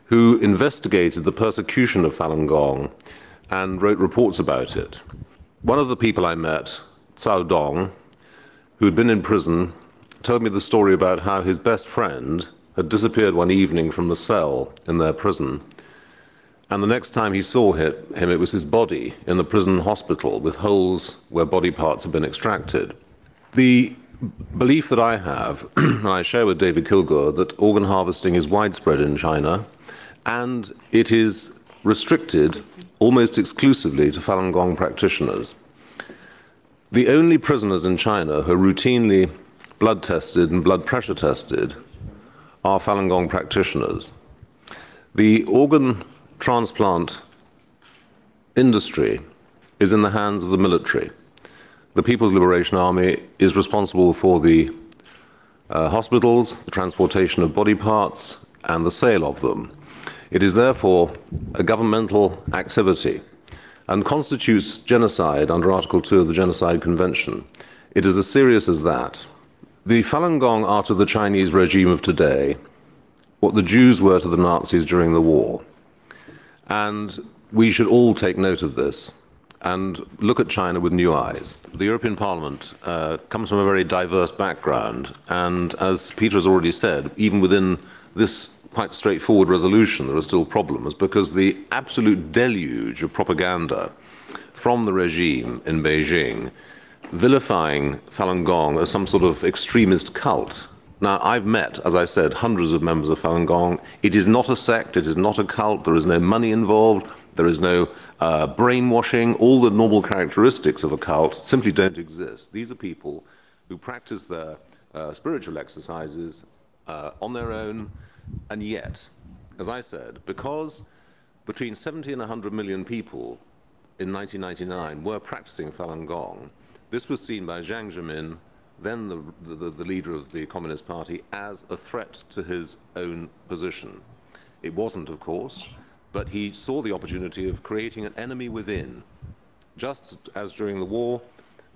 who investigated the persecution of Falun Gong and wrote reports about it. One of the people I met, Cao Dong, who had been in prison, told me the story about how his best friend had disappeared one evening from the cell in their prison. And the next time he saw him, it was his body in the prison hospital with holes where body parts had been extracted. The belief that I have, and I share with David Kilgour, that organ harvesting is widespread in China and it is restricted almost exclusively to Falun Gong practitioners. The only prisoners in China who are routinely blood tested and blood pressure tested are Falun Gong practitioners. The organ transplant industry is in the hands of the military. The People's Liberation Army is responsible for the uh, hospitals, the transportation of body parts, and the sale of them. It is therefore a governmental activity and constitutes genocide under Article 2 of the Genocide Convention. It is as serious as that. The Falun Gong are to the Chinese regime of today what the Jews were to the Nazis during the war. And we should all take note of this and look at China with new eyes. The European Parliament uh, comes from a very diverse background, and as Peter has already said, even within this quite straightforward resolution, there are still problems because the absolute deluge of propaganda from the regime in Beijing vilifying Falun Gong as some sort of extremist cult. Now, I've met, as I said, hundreds of members of Falun Gong. It is not a sect, it is not a cult, there is no money involved, there is no uh, brainwashing. All the normal characteristics of a cult simply don't exist. These are people who practice their uh, spiritual exercises uh, on their own, and yet, as I said, because between 70 and 100 million people in 1999 were practicing Falun Gong, this was seen by Jiang Zemin, then the, the, the leader of the Communist Party, as a threat to his own position. It wasn't, of course, but he saw the opportunity of creating an enemy within. Just as during the war,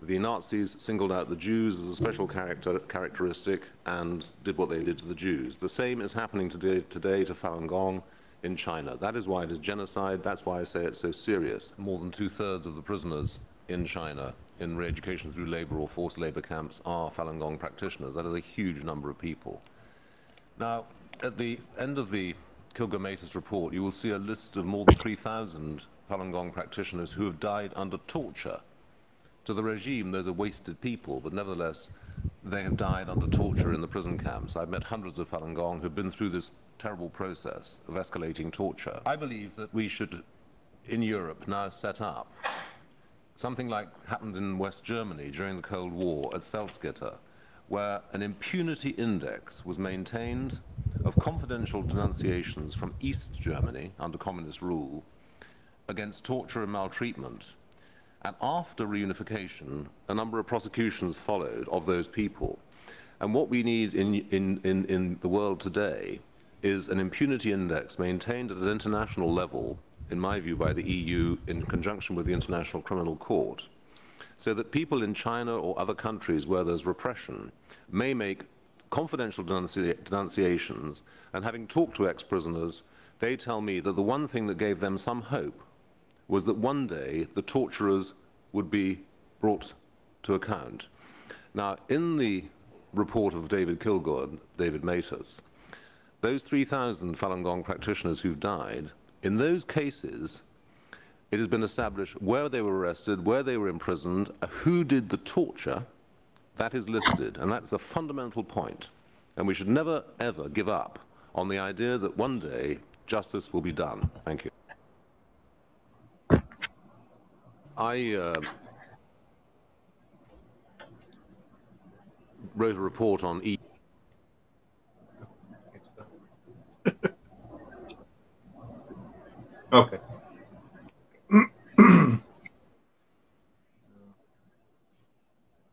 the Nazis singled out the Jews as a special character, characteristic and did what they did to the Jews. The same is happening today, today to Falun Gong in China. That is why it is genocide. That's why I say it's so serious. More than two thirds of the prisoners in China in re education through labor or forced labor camps are Falun Gong practitioners. That is a huge number of people. Now, at the end of the Kilgour-Matas report, you will see a list of more than 3,000 Falun Gong practitioners who have died under torture. To the regime, those are wasted people, but nevertheless, they have died under torture in the prison camps. I've met hundreds of Falun Gong who've been through this terrible process of escalating torture. I believe that we should, in Europe, now set up something like happened in West Germany during the Cold War at Salzgitter, where an impunity index was maintained of confidential denunciations from East Germany under communist rule against torture and maltreatment. And after reunification, a number of prosecutions followed of those people. And what we need in, in, in, in the world today is an impunity index maintained at an international level, in my view, by the EU in conjunction with the International Criminal Court, so that people in China or other countries where there's repression may make confidential denunci- denunciations, and having talked to ex prisoners, they tell me that the one thing that gave them some hope was that one day the torturers would be brought to account. Now, in the report of David Kilgour, David Matas, those 3,000 Falun Gong practitioners who've died, in those cases, it has been established where they were arrested, where they were imprisoned, uh, who did the torture. That is listed, and that's a fundamental point. And we should never, ever give up on the idea that one day justice will be done. Thank you. I uh, wrote a report on E. Okay.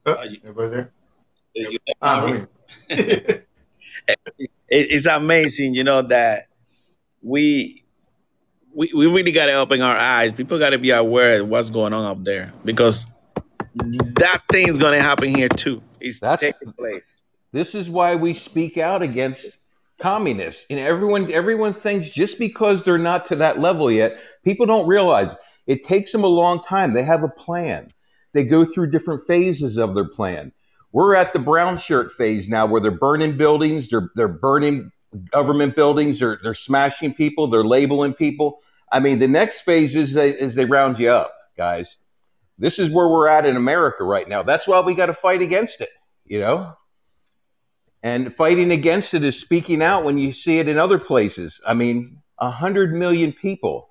oh, everybody there? Ah, it's amazing, you know, that we we, we really got to open our eyes. People got to be aware of what's going on up there because that thing's going to happen here too. It's That's- taking place. This is why we speak out against communists. And everyone everyone thinks just because they're not to that level yet, people don't realize it takes them a long time. They have a plan. They go through different phases of their plan. We're at the brown shirt phase now where they're burning buildings, they're they're burning government buildings, they're they're smashing people, they're labeling people. I mean, the next phase is they is they round you up, guys. This is where we're at in America right now. That's why we got to fight against it, you know? And fighting against it is speaking out when you see it in other places. I mean, a 100 million people.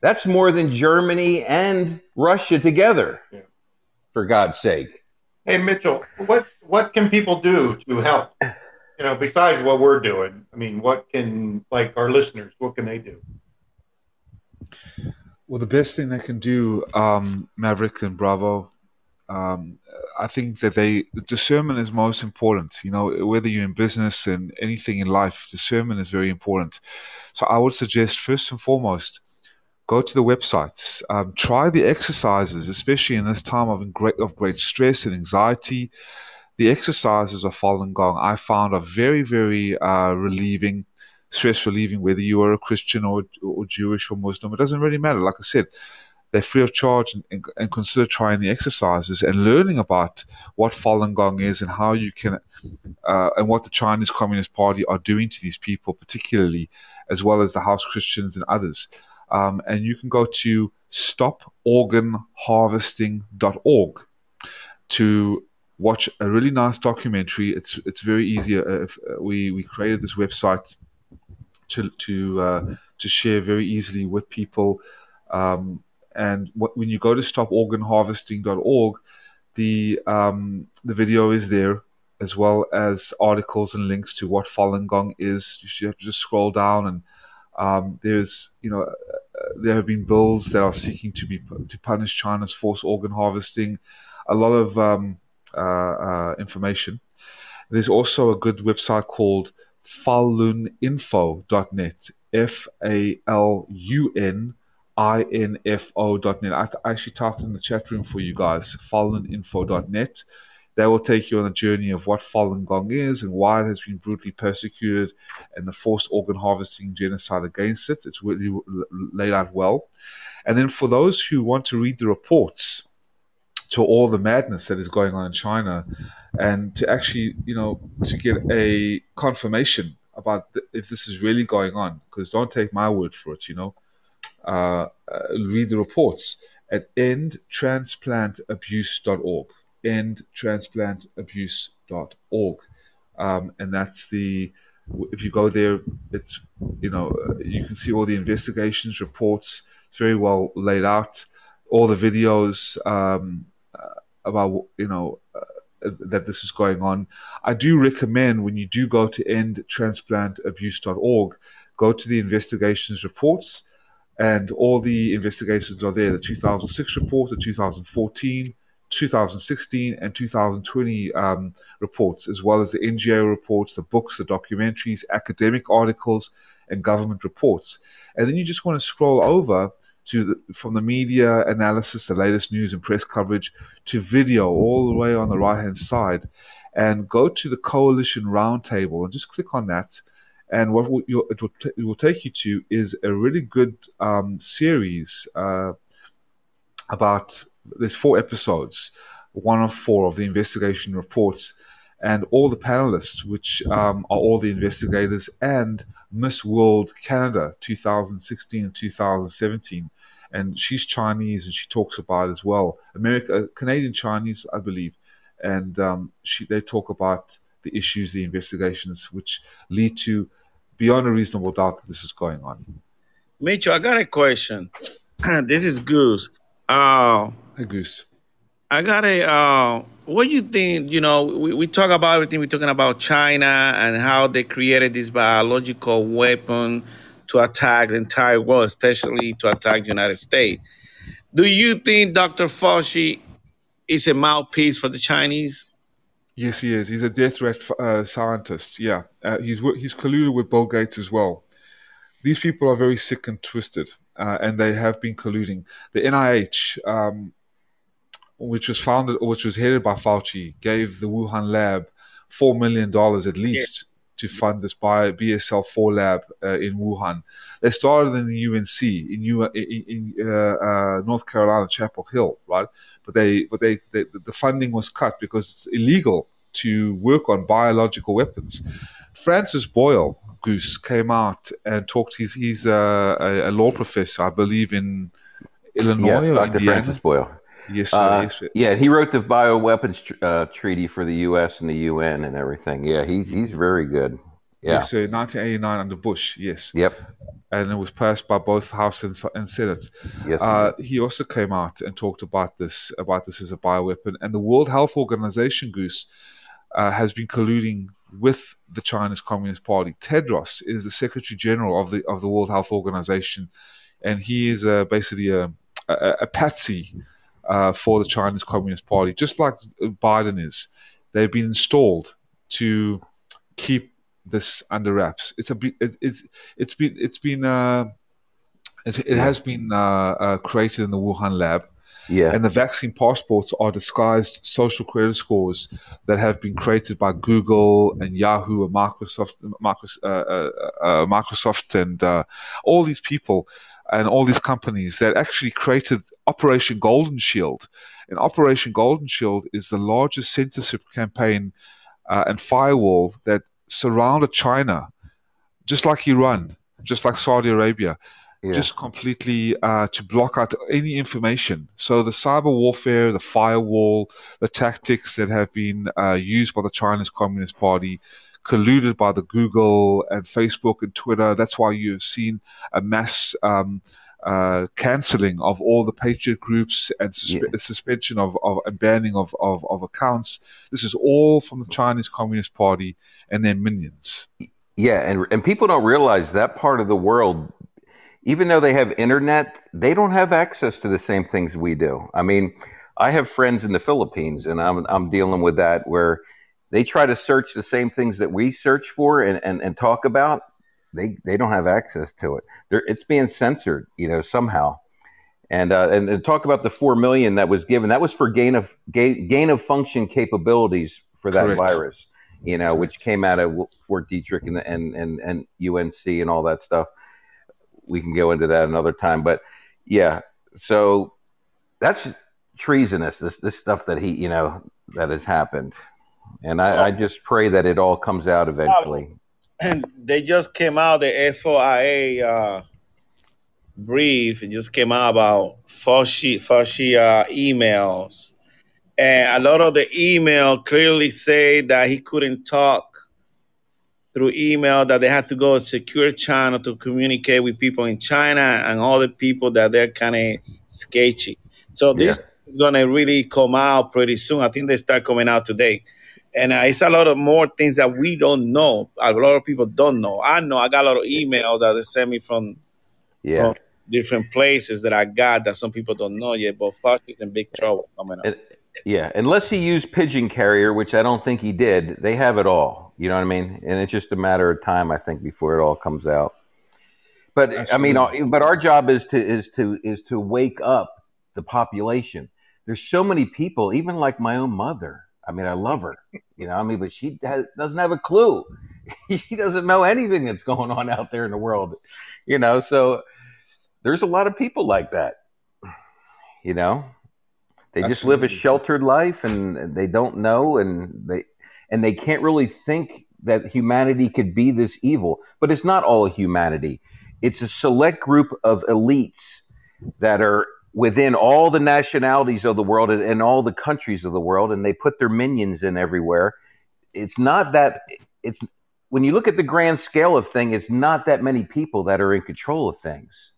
That's more than Germany and Russia together, Yeah. for God's sake. Hey Mitchell, what what can people do to help? You know, besides what we're doing. I mean, what can like our listeners? What can they do? Well, the best thing they can do, um, Maverick and Bravo, um, I think that they discernment is most important. You know, whether you're in business and anything in life, discernment is very important. So I would suggest first and foremost, go to the websites, um, try the exercises, especially in this time of great of great stress and anxiety. The exercises of Falun Gong I found are very very uh, relieving stress relieving, whether you are a Christian or, or Jewish or Muslim. It doesn't really matter. Like I said, they're free of charge and, and, and consider trying the exercises and learning about what Falun Gong is and how you can, uh, and what the Chinese Communist Party are doing to these people, particularly, as well as the House Christians and others. Um, and you can go to stoporganharvesting.org to watch a really nice documentary. It's it's very easy. Uh, if, uh, we we created this website to to uh, to share very easily with people. Um, and what, when you go to stoporganharvesting.org, the um, the video is there as well as articles and links to what Falun Gong is. You have to just scroll down and um, there's you know uh, there have been bills that are seeking to be to punish China's forced organ harvesting. A lot of um, Uh, uh, information. There's also a good website called faluninfo.net. F A L U N I N F O.net. I I actually typed in the chat room for you guys, faluninfo.net. They will take you on a journey of what Falun Gong is and why it has been brutally persecuted and the forced organ harvesting genocide against it. It's really laid out well. And then for those who want to read the reports to all the madness that is going on in China and to actually, you know, to get a confirmation about th- if this is really going on, because don't take my word for it, you know, uh, uh, read the reports at endtransplantabuse.org. endtransplantabuse.org. Um, and that's the if you go there, it's you know uh, you can see all the investigations reports. It's very well laid out. All the videos um, about you know uh, that this is going on. I do recommend when you do go to endtransplantabuse.org, go to the investigations reports, and all the investigations are there. The 2006 report, the 2014 2016 and 2020 um, reports, as well as the NGO reports, the books, the documentaries, academic articles, and government reports. And then you just want to scroll over to the, from the media analysis, the latest news and press coverage, to video all the way on the right hand side, and go to the coalition roundtable and just click on that. And what it, will t- it will take you to is a really good um, series uh, about there's four episodes, one of four of the investigation reports, and all the panelists, which um, are all the investigators, and Miss World Canada 2016 and 2017. And she's Chinese, and she talks about as well America, uh, Canadian Chinese, I believe, and um, she, they talk about the issues, the investigations, which lead to beyond a reasonable doubt that this is going on. Mitchell, I got a question. this is Goose. Uh, Hey, Goose. I got a. Uh, what do you think? You know, we, we talk about everything. We're talking about China and how they created this biological weapon to attack the entire world, especially to attack the United States. Do you think Dr. Fauci is a mouthpiece for the Chinese? Yes, he is. He's a death threat uh, scientist. Yeah, uh, he's he's colluded with Bill Gates as well. These people are very sick and twisted, uh, and they have been colluding. The NIH, um, which was founded, which was headed by Fauci, gave the Wuhan lab four million dollars at least yeah. to fund this bio, BSL four lab uh, in Wuhan. They started in the UNC in, U, in, in uh, uh, North Carolina, Chapel Hill, right? But they, but they, they, the funding was cut because it's illegal to work on biological weapons. Francis Boyle Goose came out and talked. He's he's a, a, a law professor, I believe, in Illinois. Yes, Dr. Indiana. Francis Boyle. Yes, sir, uh, yes, Yeah, he wrote the bioweapons tr- uh, treaty for the U.S. and the UN and everything. Yeah, he's he's very good. Yeah. Yes, sir, 1989 under Bush. Yes. Yep. And it was passed by both House and, and Senate. Yes. Uh, he also came out and talked about this about this as a bioweapon, and the World Health Organization, Goose, uh, has been colluding with the Chinese Communist Party. Tedros is the Secretary General of the of the World Health Organization, and he is uh, basically a, a, a patsy uh, for the Chinese Communist Party, just like Biden is. They've been installed to keep this under wraps. It's a it's it's been it's been uh, it has been uh, uh, created in the Wuhan lab. Yeah. And the vaccine passports are disguised social credit scores that have been created by Google and Yahoo and Microsoft, Microsoft, uh, uh, uh, Microsoft and uh, all these people and all these companies that actually created Operation Golden Shield. And Operation Golden Shield is the largest censorship campaign uh, and firewall that surrounded China, just like Iran, just like Saudi Arabia. Yeah. Just completely uh, to block out any information. So the cyber warfare, the firewall, the tactics that have been uh, used by the Chinese Communist Party colluded by the Google and Facebook and Twitter. That's why you've seen a mass um, uh, canceling of all the Patriot groups and suspe- yeah. suspension of, of and banning of, of, of accounts. This is all from the Chinese Communist Party and their minions. Yeah, and and people don't realize that part of the world, even though they have internet, they don't have access to the same things we do. I mean, I have friends in the Philippines, and I'm I'm dealing with that where they try to search the same things that we search for and, and, and talk about. They they don't have access to it. They're, it's being censored, you know, somehow. And, uh, and and talk about the four million that was given. That was for gain of gain, gain of function capabilities for that Correct. virus, you know, Correct. which came out of Fort Detrick and, and and and UNC and all that stuff. We can go into that another time, but yeah. So that's treasonous. This this stuff that he, you know, that has happened. And I, I just pray that it all comes out eventually. And they just came out, the FOIA uh, brief, it just came out about Fauci, Fauci uh, emails and a lot of the email clearly say that he couldn't talk through email that they had to go a secure channel to communicate with people in China and other people that they're kind of sketchy. So this is gonna really come out pretty soon. I think they start coming out today, and uh, it's a lot of more things that we don't know. A lot of people don't know. I know. I got a lot of emails that they send me from Yeah. from different places that I got that some people don't know yet. But fuck, he's in big trouble coming up. And- yeah, unless he used pigeon carrier, which I don't think he did, they have it all. You know what I mean? And it's just a matter of time, I think, before it all comes out. But I mean, uh, but our job is to is to is to wake up the population. There's so many people, even like my own mother. I mean, I love her, you know. I mean, but she has, doesn't have a clue. she doesn't know anything that's going on out there in the world, you know. So there's a lot of people like that, you know. They just live a sheltered life, and they don't know, and they and they can't really think that humanity could be this evil. But it's not all humanity. It's a select group of elites that are within all the nationalities of the world and, and all the countries of the world, and they put their minions in everywhere. It's not that it's when you look at the grand scale of thing, it's not that many people that are in control of things.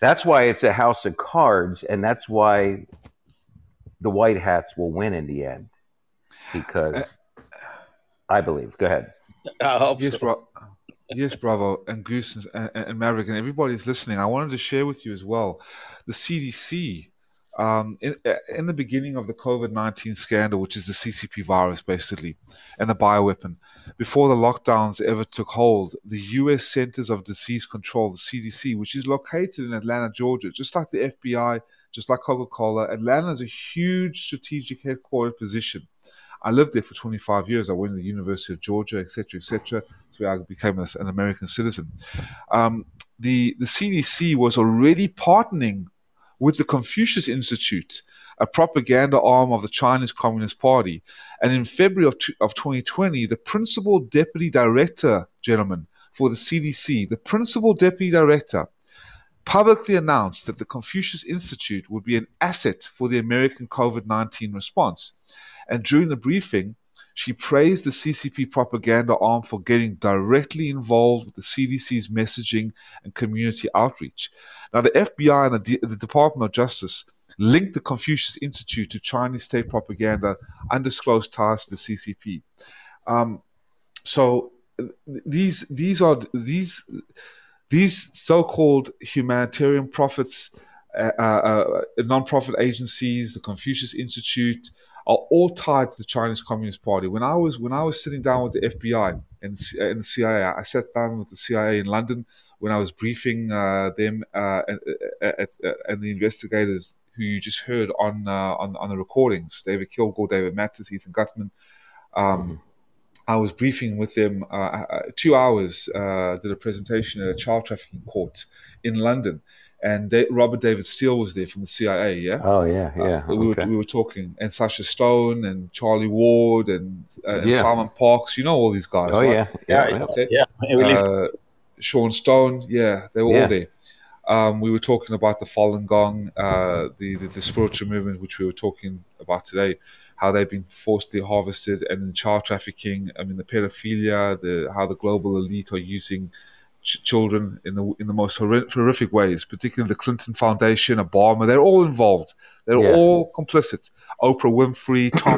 That's why it's a house of cards, and that's why the white hats will win in the end. Because I believe. Go ahead. I hope Yes, so. Yes, Bravo, and Goose and, and, and Maverick, and everybody's listening. I wanted to share with you as well the CDC. Um, in, in the beginning of the COVID 19 scandal, which is the CCP virus basically, and the bioweapon, before the lockdowns ever took hold, the US Centers of Disease Control, the CDC, which is located in Atlanta, Georgia, just like the FBI, just like Coca Cola, Atlanta is a huge strategic headquarters position. I lived there for 25 years. I went to the University of Georgia, etc., etc. Where I became an American citizen. Um, the the CDC was already partnering with the Confucius Institute, a propaganda arm of the Chinese Communist Party. And in February of, of 2020, the principal deputy director, gentlemen, for the CDC, the principal deputy director, publicly announced that the Confucius Institute would be an asset for the American COVID 19 response. And during the briefing, she praised the CCP propaganda arm for getting directly involved with the CDC's messaging and community outreach. Now, the FBI and the, D- the Department of Justice linked the Confucius Institute to Chinese state propaganda, undisclosed ties to the CCP. Um, so these these are these these so-called humanitarian profits, uh, uh, uh, non-profit agencies, the Confucius Institute, are all tied to the Chinese Communist Party. When I was when I was sitting down with the FBI and, and the CIA, I sat down with the CIA in London when I was briefing uh, them uh, and, uh, uh, and the investigators who you just heard on uh, on, on the recordings, David Kilgour, David Matas, Ethan Gutmann. Um, I was briefing with them uh, uh, two hours. Uh, did a presentation at a child trafficking court in London, and Da- Robert David Steele was there from the CIA. Yeah, Oh yeah, yeah. uh, we, okay. were, we were talking, and Sacha Stone and Charlie Ward and, uh, and Yeah. Simon Parkes. You know all these guys. oh right? yeah, yeah. Yeah, yeah. Okay. Yeah, Uh, Sean Stone. Yeah, they were Yeah. all there. Um, we were talking about the Falun Gong, uh, the, the the spiritual movement, which we were talking about today, how they've been forcibly harvested, and then child trafficking. I mean, the pedophilia, the how the global elite are using ch- children in the in the most horri- horrific ways. Particularly the Clinton Foundation, Obama. They're all involved. They're Yeah. all complicit. Oprah Winfrey, Tom